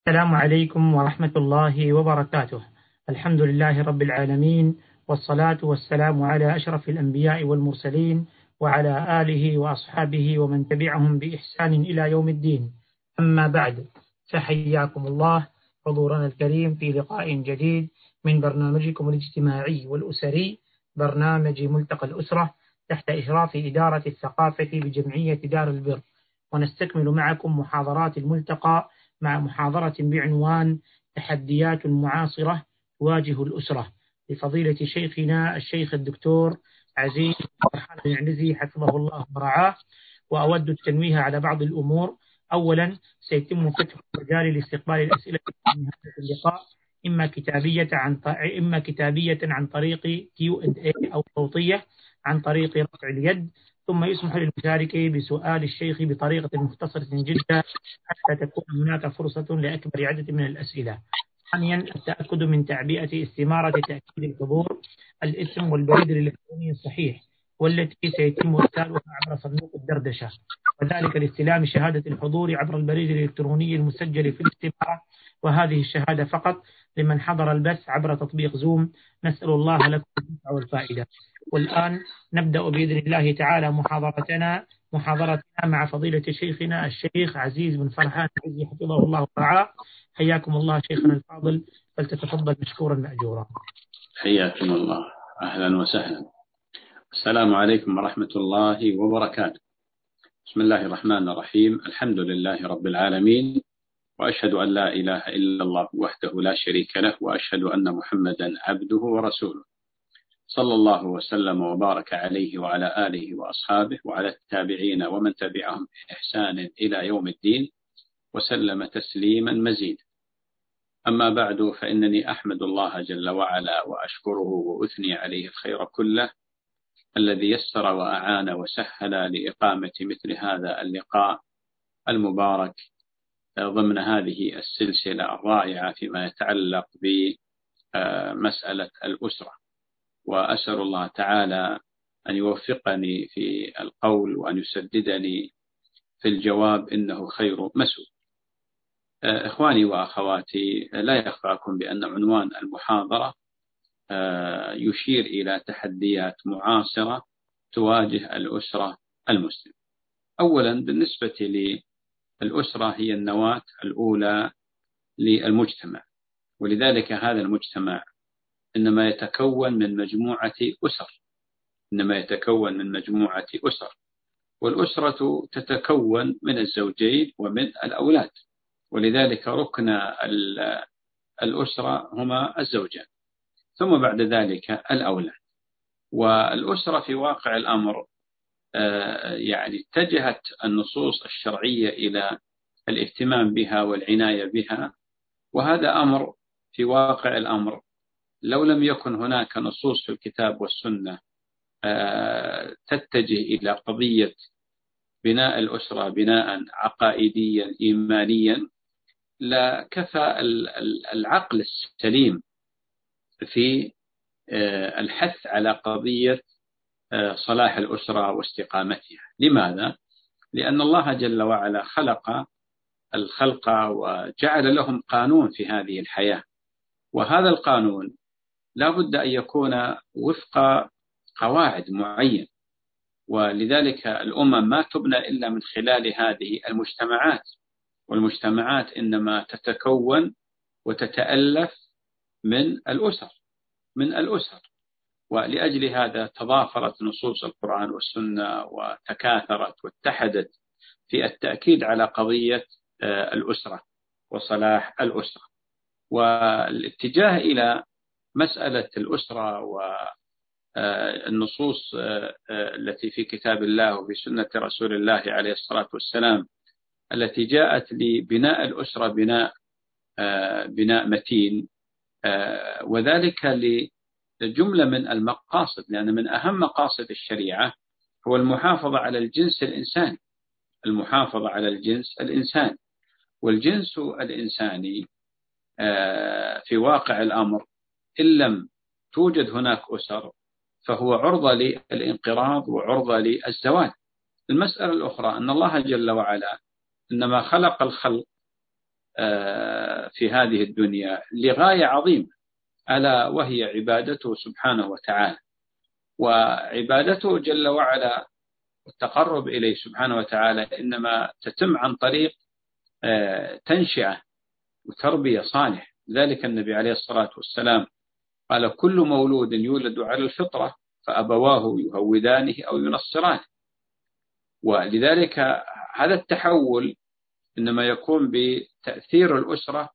السلام عليكم ورحمة الله وبركاته. الحمد لله رب العالمين والصلاة والسلام على أشرف الأنبياء والمرسلين وعلى آله وأصحابه ومن تبعهم بإحسان إلى يوم الدين. أما بعد فحياكم الله حضورنا الكريم في لقاء جديد من برنامجكم الاجتماعي والأسري برنامج ملتقى الأسرة تحت إشراف إدارة الثقافة بجمعية دار البر. ونستكمل معكم محاضرات الملتقى مع محاضرة بعنوان تحديات معاصرة تواجه الأسرة. لفضيلة شيخنا الشيخ الدكتور عزيز فرحان العنزي حفظه الله ورعاه وأود التنويه على بعض الأمور. أولا سيتم فتح المجال لاستقبال الأسئلة في هذا اللقاء إما كتابية عن إما كتابية عن طريق كيو أو صوتية عن طريق رفع اليد. ثم يسمح للمشارك بسؤال الشيخ بطريقة مختصرة جدا حتى تكون هناك فرصة لأكبر عدد من الأسئلة. ثانيا التأكد من تعبئة استمارة تأكيد الحضور. الاسم والبريد الإلكتروني الصحيح والتي سيتم إرسالها عبر صندوق الدردشة. وذلك لاستلام شهادة الحضور عبر البريد الإلكتروني المسجل في الاستمارة. وهذه الشهادة فقط لمن حضر البث عبر تطبيق زوم نسأل الله لكم والفائدة. والآن نبدأ بإذن الله تعالى محاضرتنا. محاضرتنا مع فضيلة شيخنا الشيخ عزيز بن فرحان عزي حفظه الله ورعاه. حياكم الله شيخنا الفاضل. فلتتفضل مشكورا مأجورا. حياكم الله. أهلا وسهلا. السلام عليكم ورحمة الله وبركاته. بسم الله الرحمن الرحيم. الحمد لله رب العالمين. وأشهد أن لا إله إلا الله وحده لا شريك له وأشهد أن محمدا عبده ورسوله. صلى الله وسلم وبارك عليه وعلى آله وأصحابه وعلى التابعين ومن تبعهم بإحسان إلى يوم الدين وسلم تسليما مزيدا. أما بعد فإنني أحمد الله جل وعلا وأشكره وأثني عليه الخير كله الذي يسر وأعان وسهل لإقامة مثل هذا اللقاء المبارك ضمن هذه السلسلة الرائعة فيما يتعلق بمسألة الأسرة. وأسأل الله تعالى أن يوفقني في القول وأن يسددني في الجواب إنه خير مسؤول. إخواني وأخواتي لا يخفاكم بأن عنوان المحاضرة يشير إلى تحديات معاصرة تواجه الأسرة المسلمة. أولا بالنسبة للأسرة هي النواة الأولى للمجتمع ولذلك هذا المجتمع إنما يتكون من مجموعة أسر إنما يتكون من مجموعة أسر والأسرة تتكون من الزوجين ومن الأولاد ولذلك ركن الأسرة هما الزوجان ثم بعد ذلك الأولاد والأسرة في واقع الأمر يعني اتجهت النصوص الشرعية إلى الاهتمام بها والعناية بها وهذا أمر في واقع الأمر. لو لم يكن هناك نصوص في الكتاب والسنة تتجه إلى قضية بناء الأسرة بناء عقائديا إيمانيا لكفى العقل السليم في الحث على قضية صلاح الأسرة واستقامتها. لماذا؟ لأن الله جل وعلا خلق الخلق وجعل لهم قانون في هذه الحياة. وهذا القانون لا بد أن يكون وفق قواعد معينة ولذلك الأمم ما تبنى إلا من خلال هذه المجتمعات. والمجتمعات إنما تتكون وتتألف من الأسر من الأسر. ولأجل هذا تضافرت نصوص القرآن والسنة وتكاثرت واتحدت في التأكيد على قضية الأسرة وصلاح الأسرة. والاتجاه إلى مسألة الأسرة والنصوص التي في كتاب الله وفي سنة رسول الله عليه الصلاة والسلام التي جاءت لبناء الأسرة بناء بناء متين وذلك لجملة من المقاصد لأن من أهم مقاصد الشريعة هو المحافظة على الجنس الإنساني. المحافظة على الجنس الإنساني. والجنس الإنساني في واقع الأمر إن لم توجد هناك أسر فهو عرضة للانقراض وعرضة للزواج المسألة الأخرى أن الله جل وعلا إنما خلق الخلق في هذه الدنيا لغاية عظيمة. ألا وهي عبادته سبحانه وتعالى. وعبادته جل وعلا والتقرب إليه سبحانه وتعالى إنما تتم عن طريق تنشئة وتربية صالح. ذلك النبي عليه الصلاة والسلام قال كل مولود يولد على الفطرة فأبواه يهودانه أو ينصرانه. ولذلك هذا التحول إنما يكون بتأثير الأسرة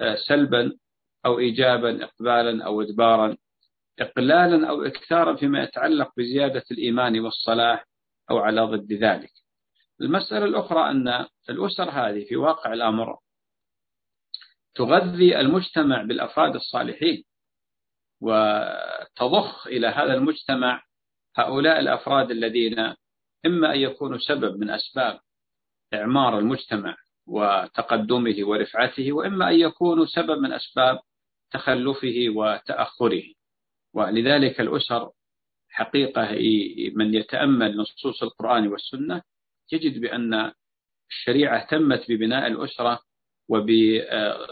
آه، سلبا أو إيجابا إقبالا أو إدبارا إقلالا أو إكثارا فيما يتعلق بزيادة الإيمان والصلاح أو على ضد ذلك. المسألة الأخرى أن الأسر هذه في واقع الأمر تغذي المجتمع بالأفراد الصالحين وتضخ إلى هذا المجتمع هؤلاء الأفراد الذين إما أن يكونوا سبب من أسباب إعمار المجتمع وتقدمه ورفعته وإما أن يكونوا سبب من أسباب تخلفه وتأخره. ولذلك الأسر حقيقة من يتأمل نصوص القرآن والسنة يجد بأن الشريعة اهتمت ببناء الأسرة وب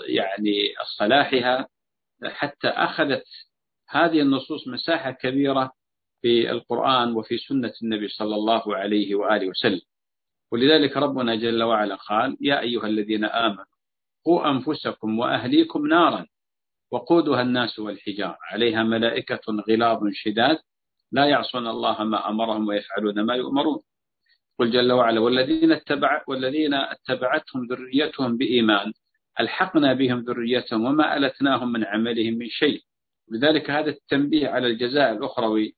يعني صلاحها حتى أخذت هذه النصوص مساحة كبيرة في القرآن وفي سنة النبي صلى الله عليه وآله وسلم. ولذلك ربنا جل وعلا قال يا أيها الذين آمنوا قوا أنفسكم وأهليكم نارا وقودها الناس والحجار. عليها ملائكة غلاظ شداد. لا يعصون الله ما أمرهم ويفعلون ما يؤمرون. قل جل وعلا والذين اتبع والذين اتبعتهم ذريتهم بإيمان ألحقنا بهم ذريتهم وما ألتناهم من عملهم من شيء. لذلك هذا التنبيه على الجزاء الأخروي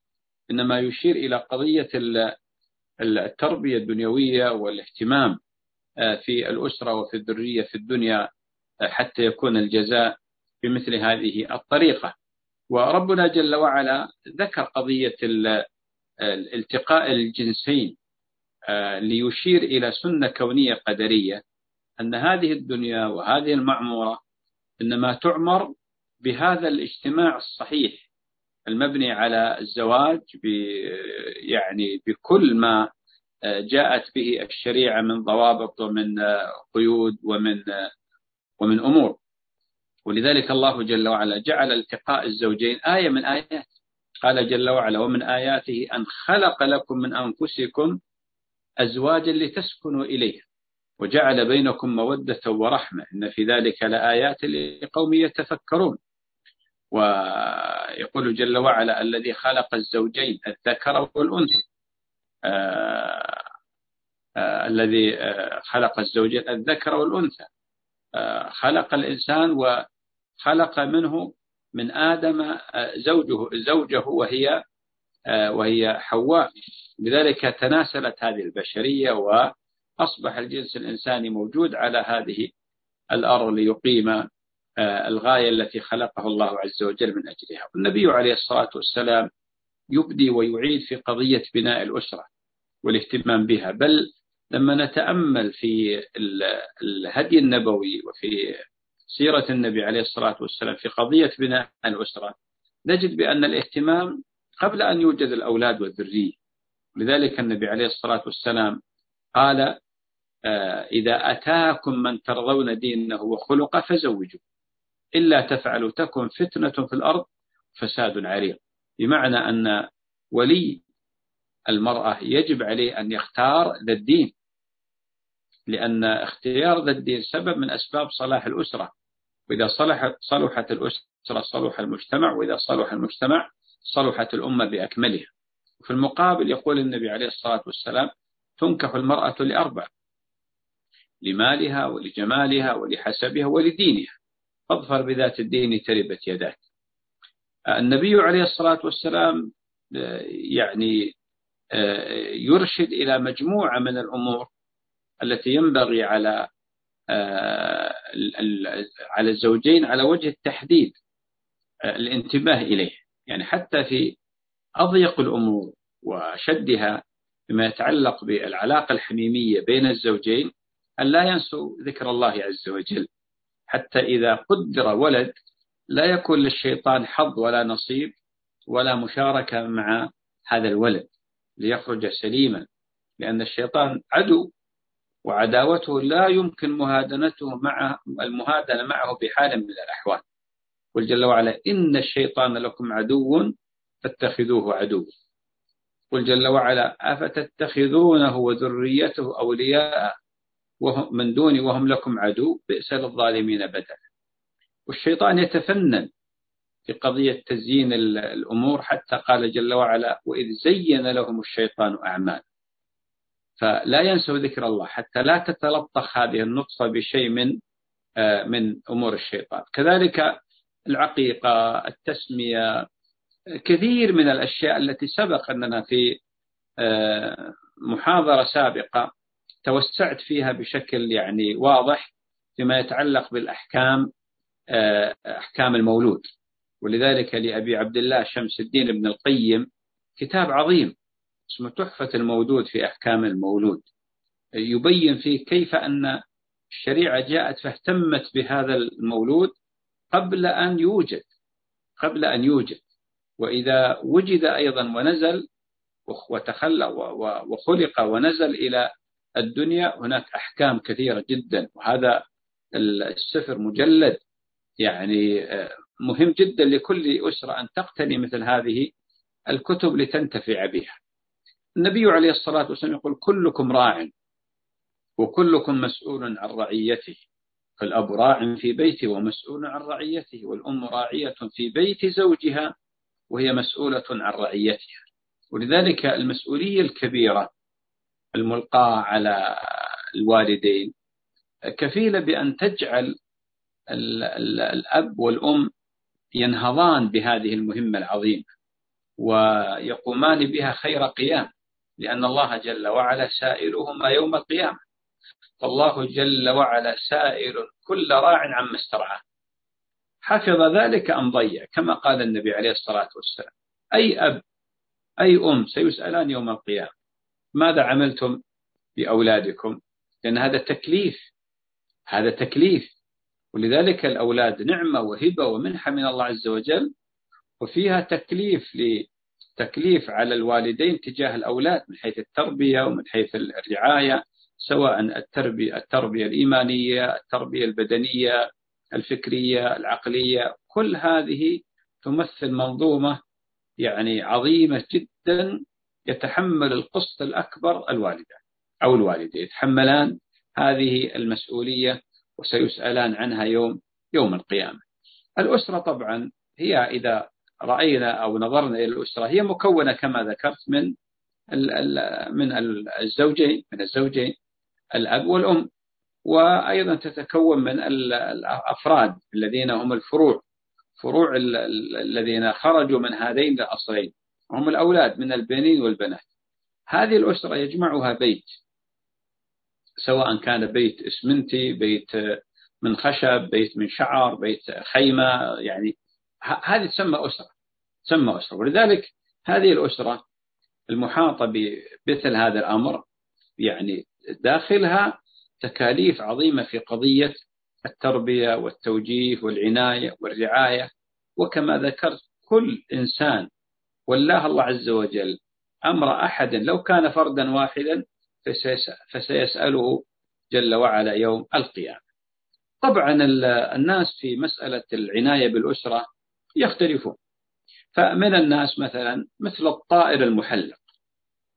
إنما يشير إلى قضية التربية الدنيوية والاهتمام آه، في الأسرة وفي الذرية في الدنيا آه، حتى يكون الجزاء بمثل هذه الطريقة. وربنا جل وعلا ذكر قضية التقاء الجنسين آه، ليشير إلى سنة كونية قدرية أن هذه الدنيا وهذه المعمورة إنما تعمر بهذا الاجتماع الصحيح المبني على الزواج يعني بكل ما جاءت به الشريعة من ضوابط ومن قيود ومن ومن أمور. ولذلك الله جل وعلا جعل التقاء الزوجين آية من آيات. قال جل وعلا ومن آياته أن خلق لكم من أنفسكم أزواجا لتسكنوا إليها وجعل بينكم مودة ورحمة. إن في ذلك لآيات لقوم يتفكرون. ويقول جل وعلا الذي خلق الزوجين الذكر والأنثى. آه آه الذي آه خلق الزوجين الذكر والأنثى. آه، خلق الإنسان وخلق منه من آدم آه، زوجه زوجه وهي آه، وهي حواء. لذلك تناسلت هذه البشرية وأصبح الجنس الإنساني موجود على هذه الأرض ليقيم آه، الغاية التي خلقه الله عز وجل من أجلها. والنبي عليه الصلاة والسلام يبدي ويعيد في قضية بناء الأسرة والاهتمام بها. بل لما نتأمل في الهدي النبوي وفي سيرة النبي عليه الصلاة والسلام في قضية بناء الأسرة. نجد بأن الاهتمام قبل أن يوجد الأولاد والذرية. لذلك النبي عليه الصلاة والسلام قال آه، إذا أتاكم من ترضون دينه وخلقه فزوجوا. إلا تفعلوا تكن فتنة في الأرض فساد عريض. بمعنى أن ولي المرأة يجب عليه أن يختار ذا الدين. لأن اختيار ذا الدين سبب من أسباب صلاح الأسرة. وإذا صلحت صلحت الأسرة صلح المجتمع وإذا صلح المجتمع صلحت الأمة بأكملها. وفي المقابل يقول النبي عليه الصلاة والسلام تنكح المرأة لأربع لمالها ولجمالها ولحسبها ولدينها. فاظفر بذات الدين تربت يداك. النبي عليه الصلاة والسلام يعني يرشد إلى مجموعة من الأمور التي ينبغي على على الزوجين على وجه التحديد الانتباه إليه. يعني حتى في أضيق الأمور وشدها بما يتعلق بالعلاقة الحميمية بين الزوجين أن لا ينسوا ذكر الله عز وجل. حتى إذا قدر ولد لا يكون للشيطان حظ ولا نصيب ولا مشاركة مع هذا الولد ليخرج سليما لأن الشيطان عدو وعداوته لا يمكن مهادنته مع المهادنة معه بحال من الأحوال. قل جل وعلا إن الشيطان لكم عدو فاتخذوه عدو. قل جل وعلا أفتتخذونه وذريته أولياء وهم من دوني وهم لكم عدو؟ بئس للظالمين بدلا. والشيطان يتفنن في قضية تزيين الأمور حتى قال جل وعلا وإذ زين لهم الشيطان أعمال. فلا ينسوا ذكر الله حتى لا تتلطخ هذه النطفة بشيء من آه، من أمور الشيطان. كذلك العقيقة التسمية كثير من الأشياء التي سبق أننا في آه، محاضرة سابقة توسعت فيها بشكل يعني واضح فيما يتعلق بالأحكام آه، أحكام المولود. ولذلك لأبي عبد الله شمس الدين ابن القيم كتاب عظيم. اسمه تحفة المولود في أحكام المولود. يبين فيه كيف أن الشريعة جاءت فاهتمت بهذا المولود قبل أن يوجد قبل أن يوجد. وإذا وجد أيضا ونزل وتخلى وخلق ونزل إلى الدنيا هناك أحكام كثيرة جدا. وهذا السفر مجلد يعني آه، مهم جدا لكل أسرة أن تقتني مثل هذه الكتب لتنتفع بها. النبي عليه الصلاة والسلام يقول كلكم راع وكلكم مسؤول عن رعيته فالأب راع في بيته ومسؤول عن رعيته والأم راعية في بيت زوجها وهي مسؤولة عن رعيتها. ولذلك المسؤولية الكبيرة الملقاة على الوالدين كفيلة بأن تجعل الأب والأم ينهضان بهذه المهمة العظيمة ويقومان بها خير قيام. لأن الله جل وعلا سائلهما يوم القيامة. فالله جل وعلا سائل كل راع عما استرعاه. حفظ ذلك أم ضيع؟ كما قال النبي عليه الصلاة والسلام. أي أب أي أم سيسألان يوم القيامة. ماذا عملتم بأولادكم؟ لأن هذا تكليف هذا تكليف. ولذلك الأولاد نعمة وهبة ومنحة من الله عز وجل وفيها تكليف لتكليف على الوالدين تجاه الأولاد من حيث التربية ومن حيث الرعاية سواء التربية, التربية الإيمانية التربية البدنية الفكرية العقلية كل هذه تمثل منظومة يعني عظيمة جدا يتحمل القسط الأكبر الوالدان أو الوالدين. يتحملان هذه المسؤولية وسيسألان عنها يوم يوم القيامة. الأسرة طبعا هي إذا رأينا أو نظرنا إلى الأسرة هي مكونة كما ذكرت من من الزوجين من الزوجين الأب والأم وأيضا تتكون من الأفراد الذين هم الفروع فروع الذين خرجوا من هذين الأصلين هم الأولاد من البنين والبنات. هذه الأسرة يجمعها بيت سواء كان بيت اسمنتي بيت من خشب بيت من شعر بيت خيمة يعني هذه تسمى أسرة تسمى أسرة. ولذلك هذه الأسرة المحاطة بمثل هذا الأمر يعني داخلها تكاليف عظيمة في قضية التربية والتوجيه والعناية والرعاية. وكما ذكرت كل إنسان والله الله عز وجل أمر أحد لو كان فردا واحدا فسيسأله جل وعلا يوم القيامة. طبعا الناس في مسألة العناية بالأسرة يختلفون. فمن الناس مثلا مثل الطائر المحلق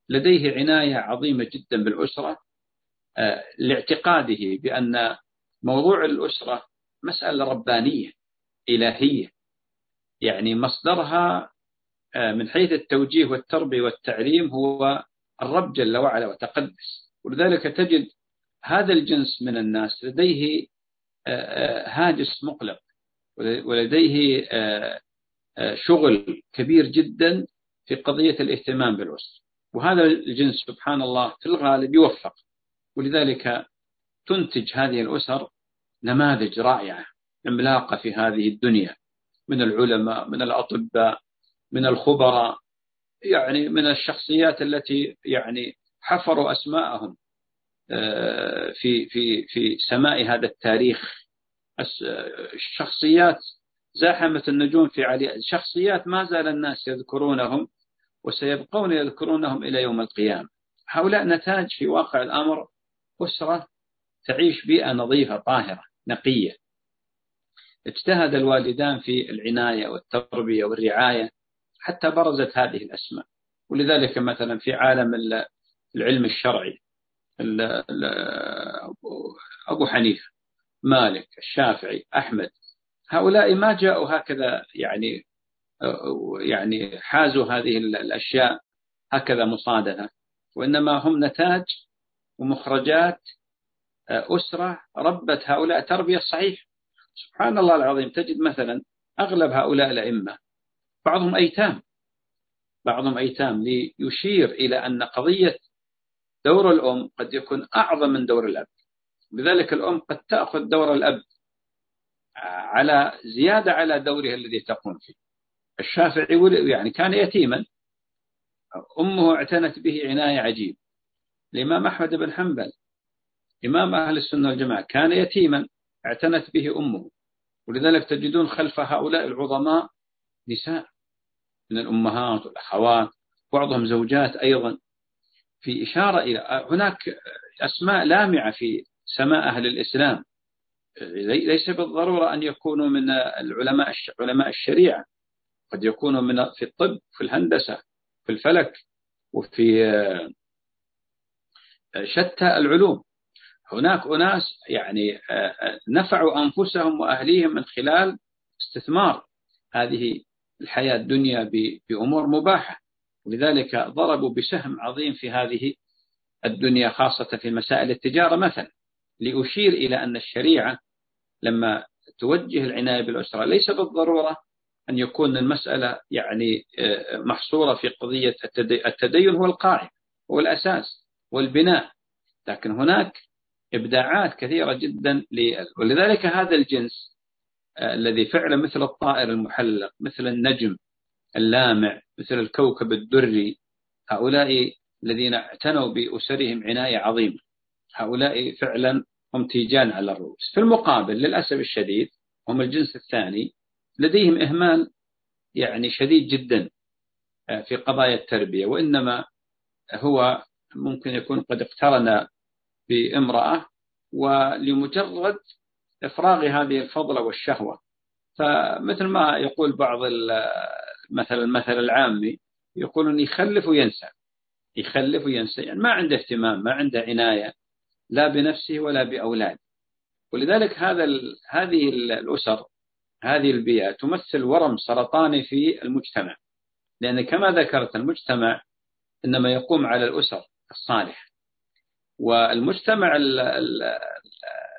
لديه عناية عظيمة جدا بالأسرة آه، لاعتقاده بأن موضوع الأسرة مسألة ربانية إلهية يعني مصدرها آه، من حيث التوجيه والتربية والتعليم هو الرب جل وعلا وتقدس. ولذلك تجد هذا الجنس من الناس لديه آه، هاجس مقلق. ولديه شغل كبير جدا في قضية الاهتمام بالأسرة. وهذا الجنس سبحان الله في الغالب يوفق. ولذلك تنتج هذه الأسر نماذج رائعة عملاقة في هذه الدنيا. من العلماء من الأطباء من الخبراء يعني من الشخصيات التي يعني حفروا أسماءهم آه، في في في سماء هذا التاريخ. الشخصيات زاحمة النجوم في علي شخصيات ما زال الناس يذكرونهم وسيبقون يذكرونهم إلى يوم القيامة. هؤلاء نتاج في واقع الأمر أسرة تعيش بيئة نظيفة طاهرة نقية. اجتهد الوالدان في العناية والتربية والرعاية حتى برزت هذه الأسماء. ولذلك مثلا في عالم العلم الشرعي أبو حنيفة مالك الشافعي أحمد. هؤلاء ما جاءوا هكذا يعني يعني حازوا هذه الأشياء هكذا مصادفة وإنما هم نتاج ومخرجات أسرة ربت هؤلاء. تربية صحيحة. سبحان الله العظيم. تجد مثلا أغلب هؤلاء الأئمة بعضهم أيتام. بعضهم أيتام ليشير إلى أن قضية دور الأم قد يكون أعظم من دور الأب. لذلك الأم قد تأخذ دور الأب على زيادة على دورها الذي تقوم فيه. الشافعي يعني كان يتيما. أمه اعتنت به عناية عجيبة. الإمام أحمد بن حنبل إمام أهل السنة والجماعة كان يتيما اعتنت به أمه. ولذلك تجدون خلف هؤلاء العظماء نساء من الأمهات والأخوات بعضهم زوجات أيضا. في إشارة إلى هناك أسماء لامعة في سماء أهل الإسلام. ليس بالضرورة أن يكونوا من العلماء علماء الشريعة. قد يكونوا من في الطب في الهندسة في الفلك وفي شتى العلوم. هناك أناس يعني نفعوا أنفسهم وأهليهم من خلال استثمار هذه الحياة الدنيا بأمور مباحة. ولذلك ضربوا بسهم عظيم في هذه الدنيا خاصة في مسائل التجارة مثلا. لأشير إلى أن الشريعة لما توجه العناية بالأسرة ليس بالضرورة أن يكون المسألة يعني آه، محصورة في قضية التدين هو القاعدة هو الأساس والبناء لكن هناك إبداعات كثيرة جدا ولذلك هذا الجنس آه، الذي فعلا مثل الطائر المحلق مثل النجم اللامع مثل الكوكب الدري هؤلاء الذين اعتنوا بأسرهم عناية عظيمة. هؤلاء فعلا هم تيجان على الرؤوس في المقابل للأسف الشديد هم الجنس الثاني لديهم إهمال يعني شديد جدا آه، في قضايا التربية. وإنما هو ممكن يكون قد اقترن بامرأة ولمجرد إفراغ هذه الفضلة والشهوة. فمثل ما يقول بعض مثلا المثل العامي يقولون يخلف وينسى. يخلف وينسى. يعني ما عنده اهتمام ما عنده عناية. لا بنفسه ولا بأولاده. ولذلك هذا هذه الأسر هذه البيئة تمثل ورم سرطاني في المجتمع. لأن كما ذكرت المجتمع إنما يقوم على الأسر الصالحة. والمجتمع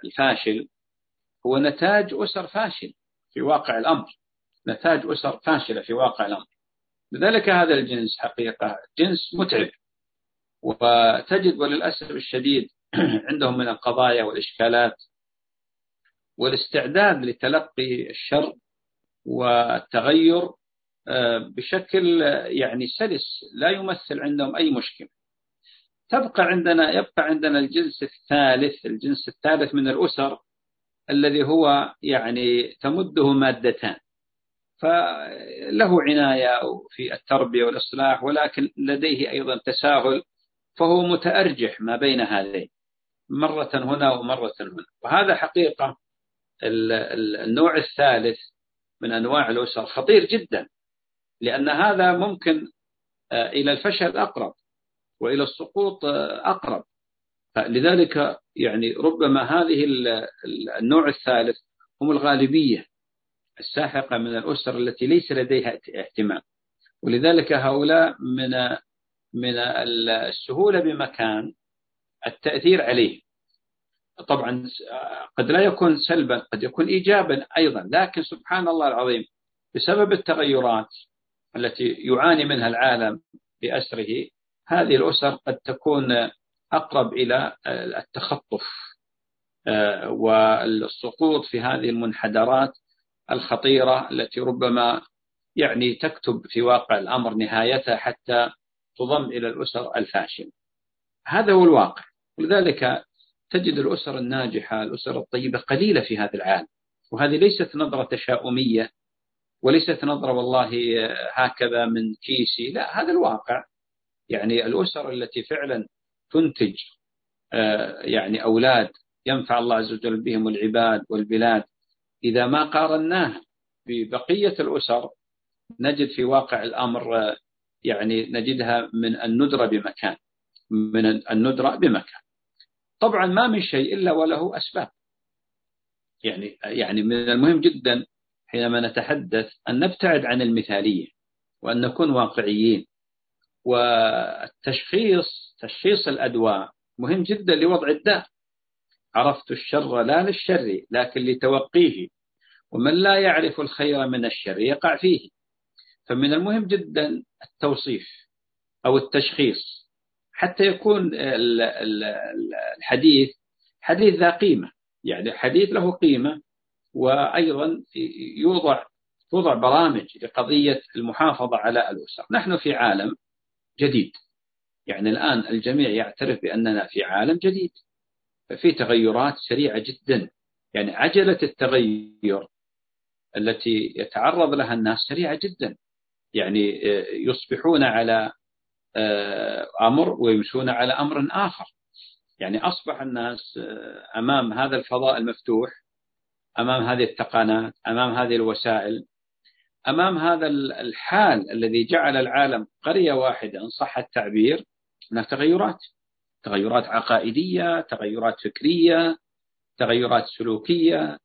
الفاشل هو نتاج أسر فاشل في واقع الأمر. نتاج أسر فاشلة في واقع الأمر. لذلك هذا الجنس حقيقة جنس متعب. وتجد وللأسف الشديد عندهم من القضايا والإشكالات والاستعداد لتلقي الشر والتغير آه، بشكل يعني سلس لا يمثل عندهم أي مشكلة. تبقى عندنا يبقى عندنا الجنس الثالث الجنس الثالث من الأسر الذي هو يعني تمده مادتان. فله عناية في التربية والإصلاح ولكن لديه أيضا تساهل فهو متأرجح ما بين هذين. مرة هنا ومرة هنا. وهذا حقيقة النوع الثالث من أنواع الأسر. خطير جدا لأن هذا ممكن آه، إلى الفشل أقرب وإلى السقوط آه، أقرب. لذلك يعني ربما هذه النوع الثالث هم الغالبية الساحقة من الأسر التي ليس لديها اهتمام. ولذلك هؤلاء من من السهولة بمكان التأثير عليه. طبعا قد لا يكون سلبا قد يكون إيجابا أيضا لكن سبحان الله العظيم بسبب التغيرات التي يعاني منها العالم بأسره هذه الأسر قد تكون أقرب إلى التخطف آه، والسقوط في هذه المنحدرات الخطيرة التي ربما يعني تكتب في واقع الأمر نهايتها حتى تضم إلى الأسر الفاشلة. هذا هو الواقع. ولذلك تجد الأسر الناجحة الأسر الطيبة قليلة في هذا العالم. وهذه ليست نظرة تشاؤمية وليست نظرة والله هكذا من كيسي. لا هذا الواقع. يعني الأسر التي فعلا تنتج آه، يعني أولاد ينفع الله عز وجل بهم العباد والبلاد. إذا ما قارناه ببقية الأسر نجد في واقع الأمر آه، يعني نجدها من الندرة بمكان من الندرة بمكان. طبعا ما من شيء إلا وله أسباب. يعني يعني من المهم جدا حينما نتحدث أن نبتعد عن المثالية وأن نكون واقعيين. والتشخيص تشخيص الأدواء مهم جدا لوضع الداء عرفت الشر لا للشر لكن لتوقيه. ومن لا يعرف الخير من الشر يقع فيه. فمن المهم جدا التوصيف أو التشخيص. حتى يكون الحديث حديث ذا قيمة. يعني حديث له قيمة وأيضا يوضع توضع برامج لقضية المحافظة على الأسر. نحن في عالم جديد. يعني الآن الجميع يعترف بأننا في عالم جديد. ففي تغيرات سريعة جدا. يعني عجلة التغير التي يتعرض لها الناس سريعة جدا. يعني آه، يصبحون على آه، أمر ويمشون على أمر آخر. يعني أصبح الناس آه، أمام هذا الفضاء المفتوح أمام هذه التقنات أمام هذه الوسائل أمام هذا الحال الذي جعل العالم قرية واحدة إن صح التعبير هناك تغيرات. تغيرات عقائدية تغيرات فكرية تغيرات سلوكية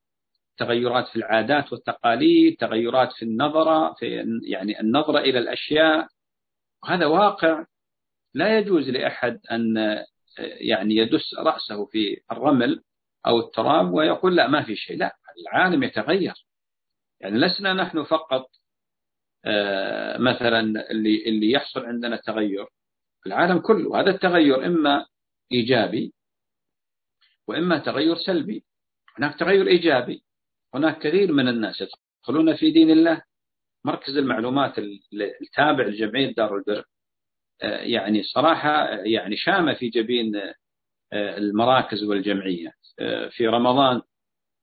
تغيرات في العادات والتقاليد تغيرات في النظرة في يعني النظرة إلى الأشياء. هذا واقع لا يجوز لأحد أن يعني يدس رأسه في الرمل أو التراب ويقول لا ما في شيء. لا العالم يتغير. يعني لسنا نحن فقط آه، مثلا اللي اللي يحصل عندنا تغير. العالم كله هذا التغير إما إيجابي وإما تغير سلبي. هناك تغير إيجابي. هناك كثير من الناس يدخلون في دين الله مركز المعلومات التابع لجمعية دار البر آه، يعني صراحة يعني شامة في جبين آه، المراكز والجمعيات. في رمضان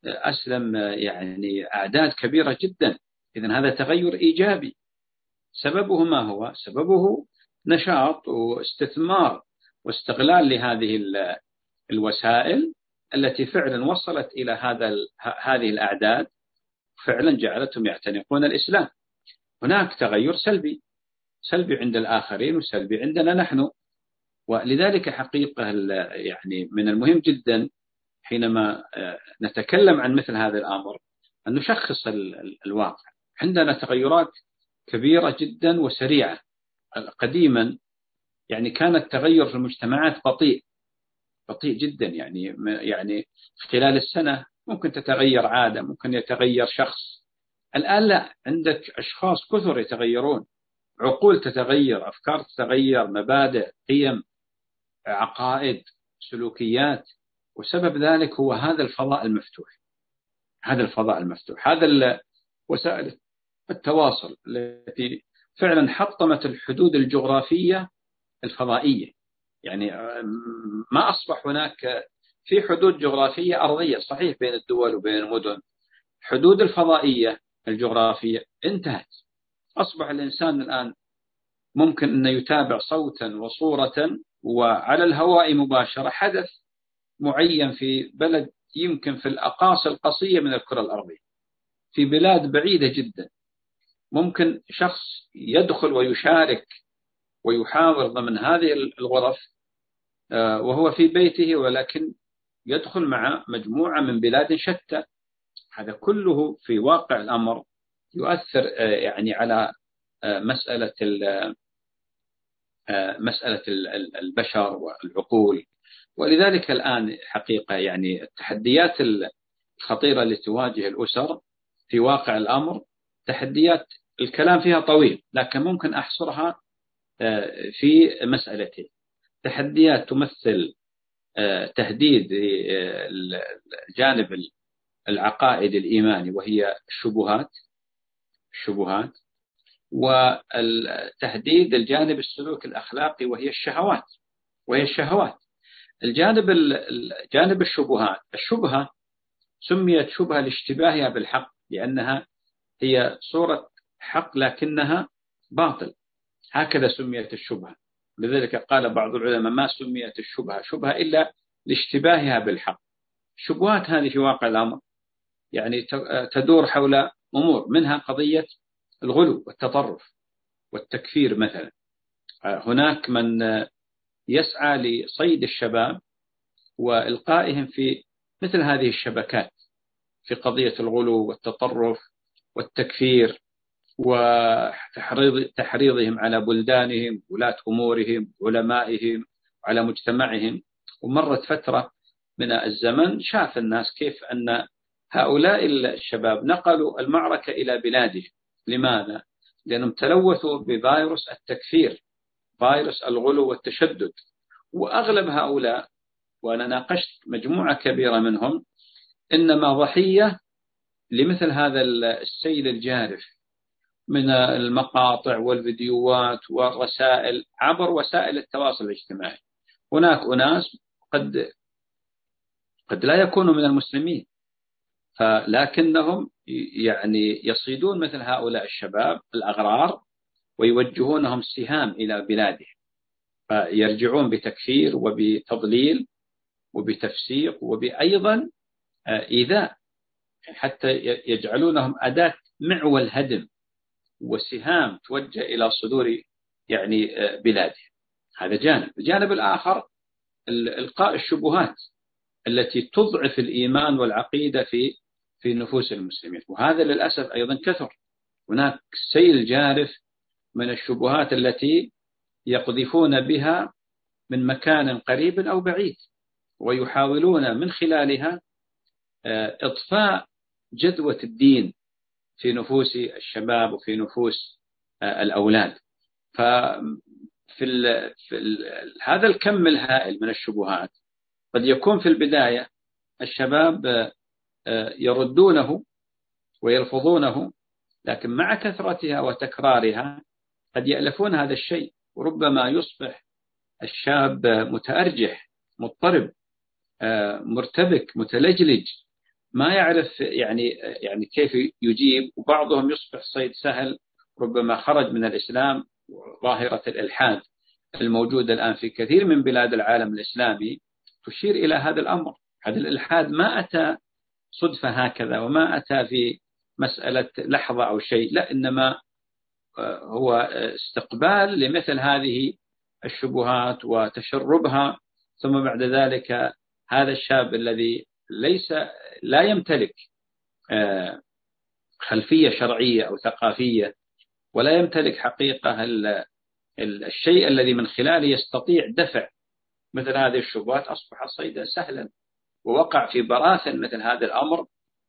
أسلم يعني أعداد كبيرة جدا. إذا هذا تغير إيجابي. سببه ما هو؟ سببه نشاط واستثمار واستغلال لهذه الوسائل التي فعلا وصلت إلى هذا هذه الأعداد فعلا جعلتهم يعتنقون الإسلام. هناك تغير سلبي سلبي عند الآخرين وسلبي عندنا نحن. ولذلك حقيقة يعني من المهم جدا حينما آه، نتكلم عن مثل هذا الأمر أن نشخص الواقع. عندنا تغيرات كبيرة جدا وسريعة قديما. يعني كان التغير في المجتمعات بطيء بطيء جدا. يعني يعني خلال السنة ممكن تتغير عادة ممكن يتغير شخص. الآن لا عندك أشخاص كثر يتغيرون. عقول تتغير أفكار تتغير مبادئ قيم عقائد سلوكيات. وسبب ذلك هو هذا الفضاء المفتوح. هذا الفضاء المفتوح. هذا وسائل التواصل التي فعلا حطمت الحدود الجغرافية الفضائية. يعني ما أصبح هناك في حدود جغرافية أرضية صحيح بين الدول وبين المدن. حدود الفضائية الجغرافية انتهت. أصبح الإنسان الآن ممكن أن يتابع صوتا وصورة وعلى الهواء مباشرة حدث معين في بلد يمكن في الأقاصي القصية من الكرة الأرضية في بلاد بعيدة جدا. ممكن شخص يدخل ويشارك ويحاور ضمن هذه الغرف آه، وهو في بيته ولكن يدخل مع مجموعة من بلاد شتى. هذا كله في واقع الأمر يؤثر آه، يعني على آه، مسألة مسألة البشر والعقول. ولذلك الآن حقيقة يعني التحديات الخطيرة التي تواجه الأسر في واقع الأمر تحديات الكلام فيها طويل لكن ممكن أحصرها آه، في مسألتين. تحديات تمثل آه، تهديد الجانب العقائدي الإيماني وهي الشبهات الشبهات والتهديد الجانب السلوك الأخلاقي وهي الشهوات وهي الشهوات. الجانب جانب الشبهات. الشبهة سميت شبهة لاشتباهها بالحق لأنها هي صورة حق لكنها باطل. هكذا سميت الشبهة. لذلك قال بعض العلماء ما سميت الشبهة؟ شبهة إلا لاشتباهها بالحق. الشبهات هذه في واقع الأمر. يعني تدور حول أمور منها قضية الغلو والتطرف والتكفير مثلا. هناك من يسعى لصيد الشباب وإلقائهم في مثل هذه الشبكات في قضية الغلو والتطرف والتكفير وتحريضهم على بلدانهم ولاة أمورهم علمائهم على مجتمعهم. ومرت فترة من الزمن شاف الناس كيف أن هؤلاء الشباب نقلوا المعركة إلى بلادهم. لماذا؟ لأنهم تلوثوا بفيروس التكفير فيروس الغلو والتشدد. وأغلب هؤلاء وأنا ناقشت مجموعة كبيرة منهم إنما ضحية لمثل هذا السيل الجارف من المقاطع والفيديوهات والرسائل عبر وسائل التواصل الاجتماعي. هناك أناس قد قد لا يكونوا من المسلمين. فلكنهم يعني يصيدون مثل هؤلاء الشباب الأغرار ويوجهونهم سهام إلى بلادهم. فيرجعون بتكفير وبتضليل وبتفسيق وبأيضا إيذاء حتى يجعلونهم أداة معول هدم وسهام توجه إلى صدور يعني بلادهم. هذا جانب. الجانب الآخر إلقاء الشبهات التي تضعف الإيمان والعقيدة في في نفوس المسلمين. وهذا للأسف أيضا كثر. هناك سيل جارف من الشبهات التي يقذفون بها من مكان قريب أو بعيد ويحاولون من خلالها آه، إطفاء جدوى الدين في نفوس الشباب وفي نفوس آه، الأولاد. ففي ال في ال هذا الكم الهائل من الشبهات قد يكون في البداية الشباب آه، يردونه ويرفضونه لكن مع كثرتها وتكرارها قد يألفون هذا الشيء وربما يصبح الشاب متأرجح مضطرب آه، مرتبك متلجلج ما يعرف يعني يعني كيف يجيب وبعضهم يصبح صيد سهل ربما خرج من الإسلام ظاهرة الإلحاد الموجودة الآن في كثير من بلاد العالم الإسلامي تشير إلى هذا الأمر. هذا الإلحاد ما أتى صدفة هكذا وما أتى في مسألة لحظة أو شيء لا إنما آه، هو استقبال لمثل هذه الشبهات وتشربها ثم بعد ذلك هذا الشاب الذي ليس لا يمتلك آه، خلفية شرعية أو ثقافية ولا يمتلك حقيقة الشيء الذي من خلاله يستطيع دفع مثل هذه الشبهات أصبح صيدا سهلا. ووقع في براثن مثل هذا الأمر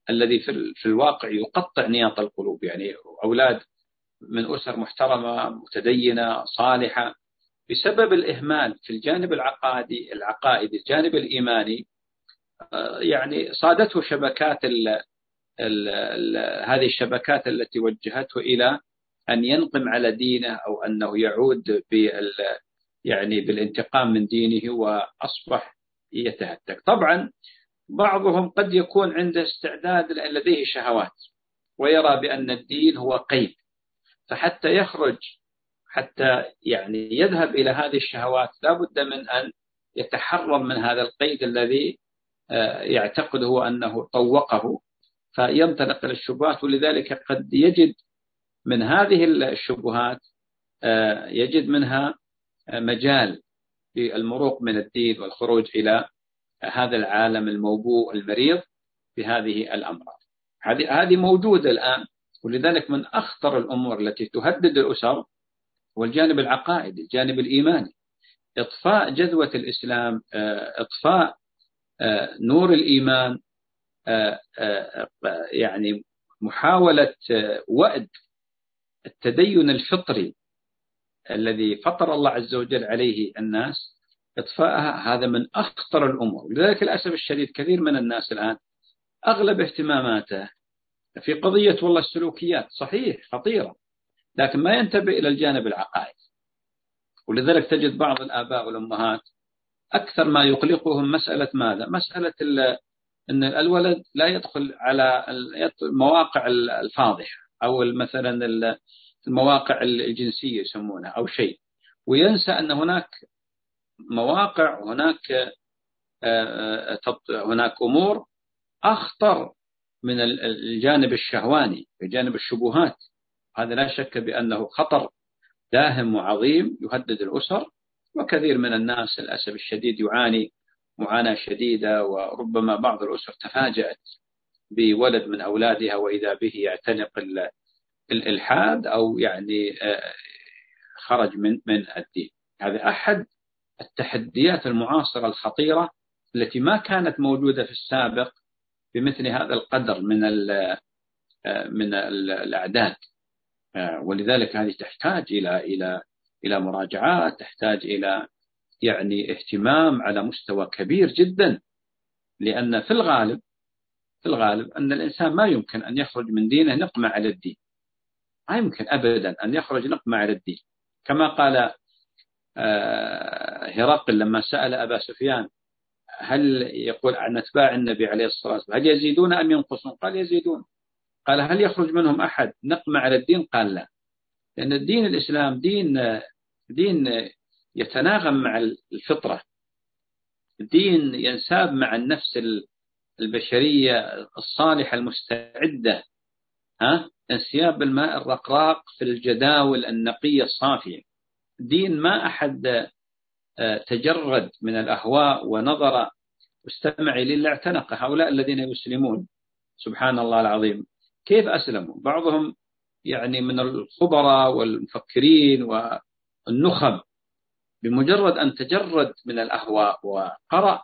الذي في الواقع يقطع نياط القلوب. يعني أولاد من أسر محترمة متدينة صالحة. بسبب الإهمال في الجانب العقادي العقائدي الجانب الإيماني آه، يعني صادته شبكات ال ال ال هذه الشبكات التي وجهته إلى أن ينقم على دينه أو أنه يعود بال يعني بالانتقام من دينه وأصبح يتهتك. طبعا بعضهم قد يكون عنده استعداد لأن لديه شهوات ويرى بأن الدين هو قيد. فحتى يخرج حتى يعني يذهب إلى هذه الشهوات لا بد من أن يتحرر من هذا القيد الذي آه، يعتقده أنه طوقه. فينطلق إلى الشبهات ولذلك قد يجد من هذه الشبهات آه، يجد منها آه، مجال للمروق من الدين والخروج إلى هذا العالم الموبوء المريض بهذه الأمراض. هذه هذه موجودة الآن ولذلك من أخطر الأمور التي تهدد الأسر هو الجانب العقائدي الجانب الإيماني. إطفاء جذوة الإسلام آه، إطفاء آه، نور الإيمان آه، يعني محاولة وأد التدين الفطري الذي فطر الله عز وجل عليه الناس إطفاءها هذا من أخطر الأمور لذلك للأسف الشديد كثير من الناس الآن أغلب اهتماماته في قضية والله السلوكيات صحيح خطيرة لكن ما ينتبه إلى الجانب العقائدي ولذلك تجد بعض الآباء والأمهات أكثر ما يقلقهم مسألة ماذا؟ مسألة أن الولد لا يدخل على المواقع الفاضحة أو مثلا المواقع الجنسية يسمونها أو شيء. وينسى أن هناك مواقع وهناك هناك أمور أخطر من الجانب الشهواني بجانب الشبهات. هذا لا شك بأنه خطر داهم وعظيم يهدد الأسر وكثير من الناس للأسف الشديد يعاني معاناة شديدة وربما بعض الأسر تفاجأت بولد من أولادها وإذا به يعتنق الإلحاد أو يعني آه، خرج من من الدين. هذا أحد التحديات المعاصرة الخطيرة التي ما كانت موجودة في السابق بمثل هذا القدر من آه، من الأعداد. آه، ولذلك هذه تحتاج إلى إلى إلى مراجعات تحتاج إلى يعني اهتمام على مستوى كبير جدا. لأن في الغالب في الغالب أن الإنسان ما يمكن أن يخرج من دينه نقمة على الدين. ما يمكن أبدا أن يخرج نقمة على الدين كما قال آه، هرقل لما سأل أبا سفيان هل يقول عن أتباع النبي عليه الصلاة والسلام هل يزيدون أم ينقصون؟ قال يزيدون. قال هل يخرج منهم أحد نقمة على الدين قال لا. لأن الدين الإسلام دين دين يتناغم مع الفطرة. دين ينساب مع النفس البشرية الصالحة المستعدة. ها؟ انسياب الماء الرقراق في الجداول النقية الصافية. دين ما أحد آه، تجرد من الأهواء ونظر. واستمع لله اعتنق. هؤلاء الذين يسلمون. سبحان الله العظيم. كيف أسلموا؟ بعضهم يعني من الخبراء والمفكرين والنخب. بمجرد أن تجرد من الأهواء وقرأ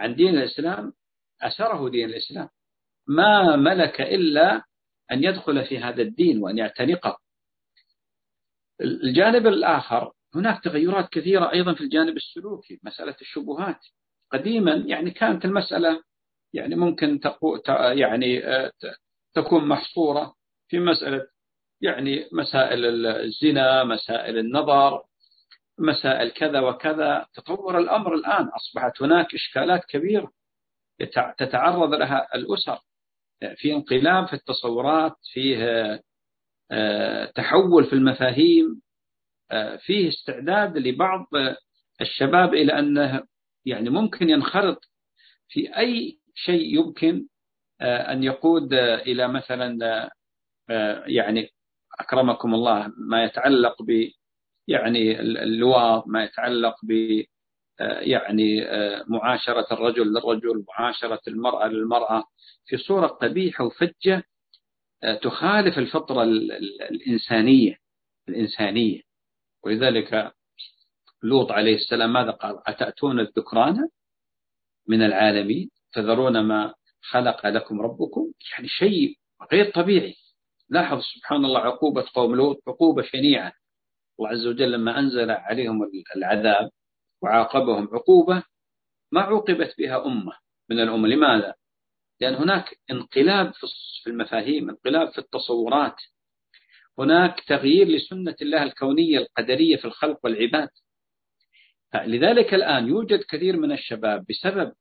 عن دين الإسلام أسره دين الإسلام. ما ملك إلا أن يدخل في هذا الدين وأن يعتنقه الجانب الآخر هناك تغيرات كثيرة أيضا في الجانب السلوكي مسألة الشبهات. قديما يعني كانت المسألة يعني ممكن تقو يعني آه، تكون محصورة في مسألة يعني مسائل الزنا مسائل النظر مسائل كذا وكذا. تطور الأمر الآن أصبحت هناك إشكالات كبيرة تتعرض لها الأسر. في انقلاب في التصورات فيه آه، تحول في المفاهيم آه، فيه استعداد لبعض الشباب إلى أنه يعني ممكن ينخرط في أي شيء يمكن آه، أن يقود إلى مثلا يعني أكرمكم الله ما يتعلق ب يعني اللواط ما يتعلق ب يعني معاشرة الرجل للرجل معاشرة المرأة للمرأة. في صورة قبيحة وفجة تخالف الفطرة الإنسانية الإنسانية. ولذلك لوط عليه السلام ماذا قال؟ أتأتون الذكران من العالمين؟ تذرون ما خلق لكم ربكم؟ يعني شيء غير طبيعي. لاحظ سبحان الله عقوبة قوم لوط عقوبة شنيعة. الله عز وجل لما أنزل عليهم العذاب وعاقبهم عقوبة ما عوقبت بها أمة من الأمة. لماذا؟ لأن هناك انقلاب في المفاهيم انقلاب في التصورات. هناك تغيير لسنة الله الكونية القدرية في الخلق والعباد. لذلك الآن يوجد كثير من الشباب بسبب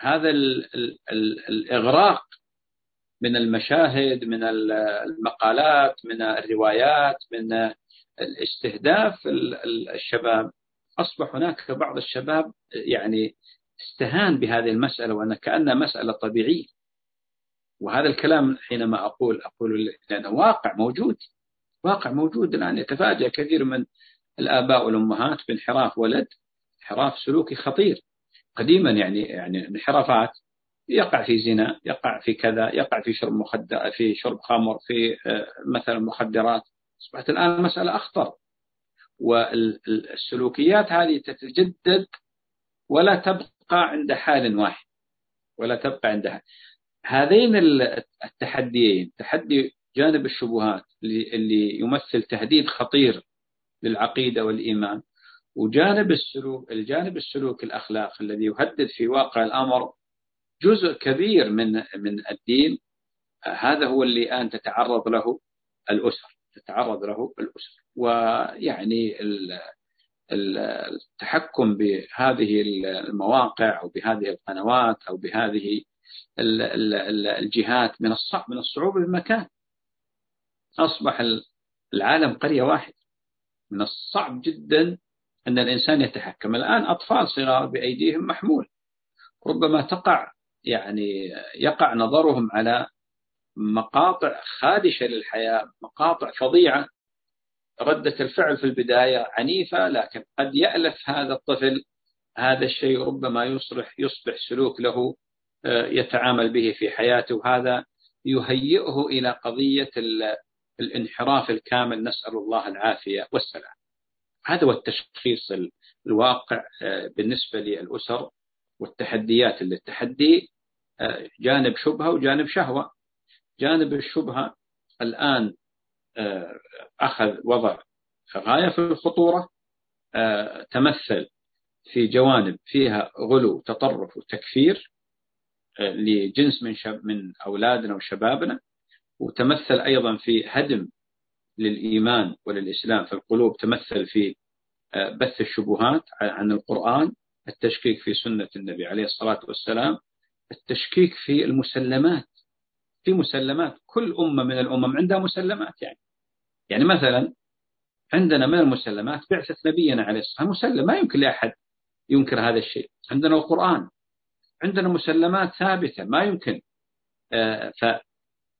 هذا ال ال ال الإغراق من المشاهد من المقالات من الروايات من الاستهداف الشباب. أصبح هناك بعض الشباب يعني استهان بهذه المسألة وأن كأنها مسألة طبيعية. وهذا الكلام حينما أقول أقول لأنه واقع موجود واقع موجود الآن. يتفاجأ كثير من الآباء والأمهات بانحراف ولد انحراف سلوكي خطير. قديما يعني يعني انحرافات يقع في زنا يقع في كذا يقع في شرب مخدر في شرب خمر في آه، مثلا مخدرات. أصبحت الآن مسألة أخطر. والسلوكيات هذه تتجدد ولا تبقى عند حال واحد ولا تبقى عندها هذين التحديين تحدي جانب الشبهات اللي يمثل تهديد خطير للعقيدة والإيمان وجانب السلوك الجانب السلوك الأخلاق الذي يهدد في واقع الأمر جزء كبير من من الدين. هذا هو اللي الآن تتعرض له الأسر تتعرض له الأسر. ويعني التحكم بهذه المواقع أو بهذه القنوات أو بهذه الجهات من الصعب من الصعوبة بمكان أصبح العالم قرية واحدة. من الصعب جدا أن الإنسان يتحكم. الآن أطفال صغار بأيديهم محمول. ربما تقع يعني يقع نظرهم على مقاطع خادشة للحياة مقاطع فظيعة ردة الفعل في البداية عنيفة لكن قد يألف هذا الطفل هذا الشيء ربما يصبح يصبح سلوك له آه، يتعامل به في حياته وهذا يهيئه إلى قضية الانحراف الكامل نسأل الله العافية والسلام. هذا هو التشخيص الواقع آه، بالنسبة للأسر والتحديات اللي التحدي آه، جانب شبهة وجانب شهوة. جانب الشبهة الآن أخذ وضع غاية في الخطورة تمثل في جوانب فيها غلو تطرف وتكفير لجنس من شب من أولادنا وشبابنا وتمثل أيضا في هدم للإيمان وللإسلام في القلوب تمثل في آه، بث الشبهات عن القرآن التشكيك في سنة النبي عليه الصلاة والسلام التشكيك في المسلمات في مسلمات كل أمة من الأمم عندها مسلمات يعني. يعني مثلا عندنا من المسلمات بعثة نبينا عليه الصلاة والسلام مسلم ما يمكن لأحد ينكر هذا الشيء. عندنا القرآن عندنا مسلمات ثابتة ما يمكن. آه،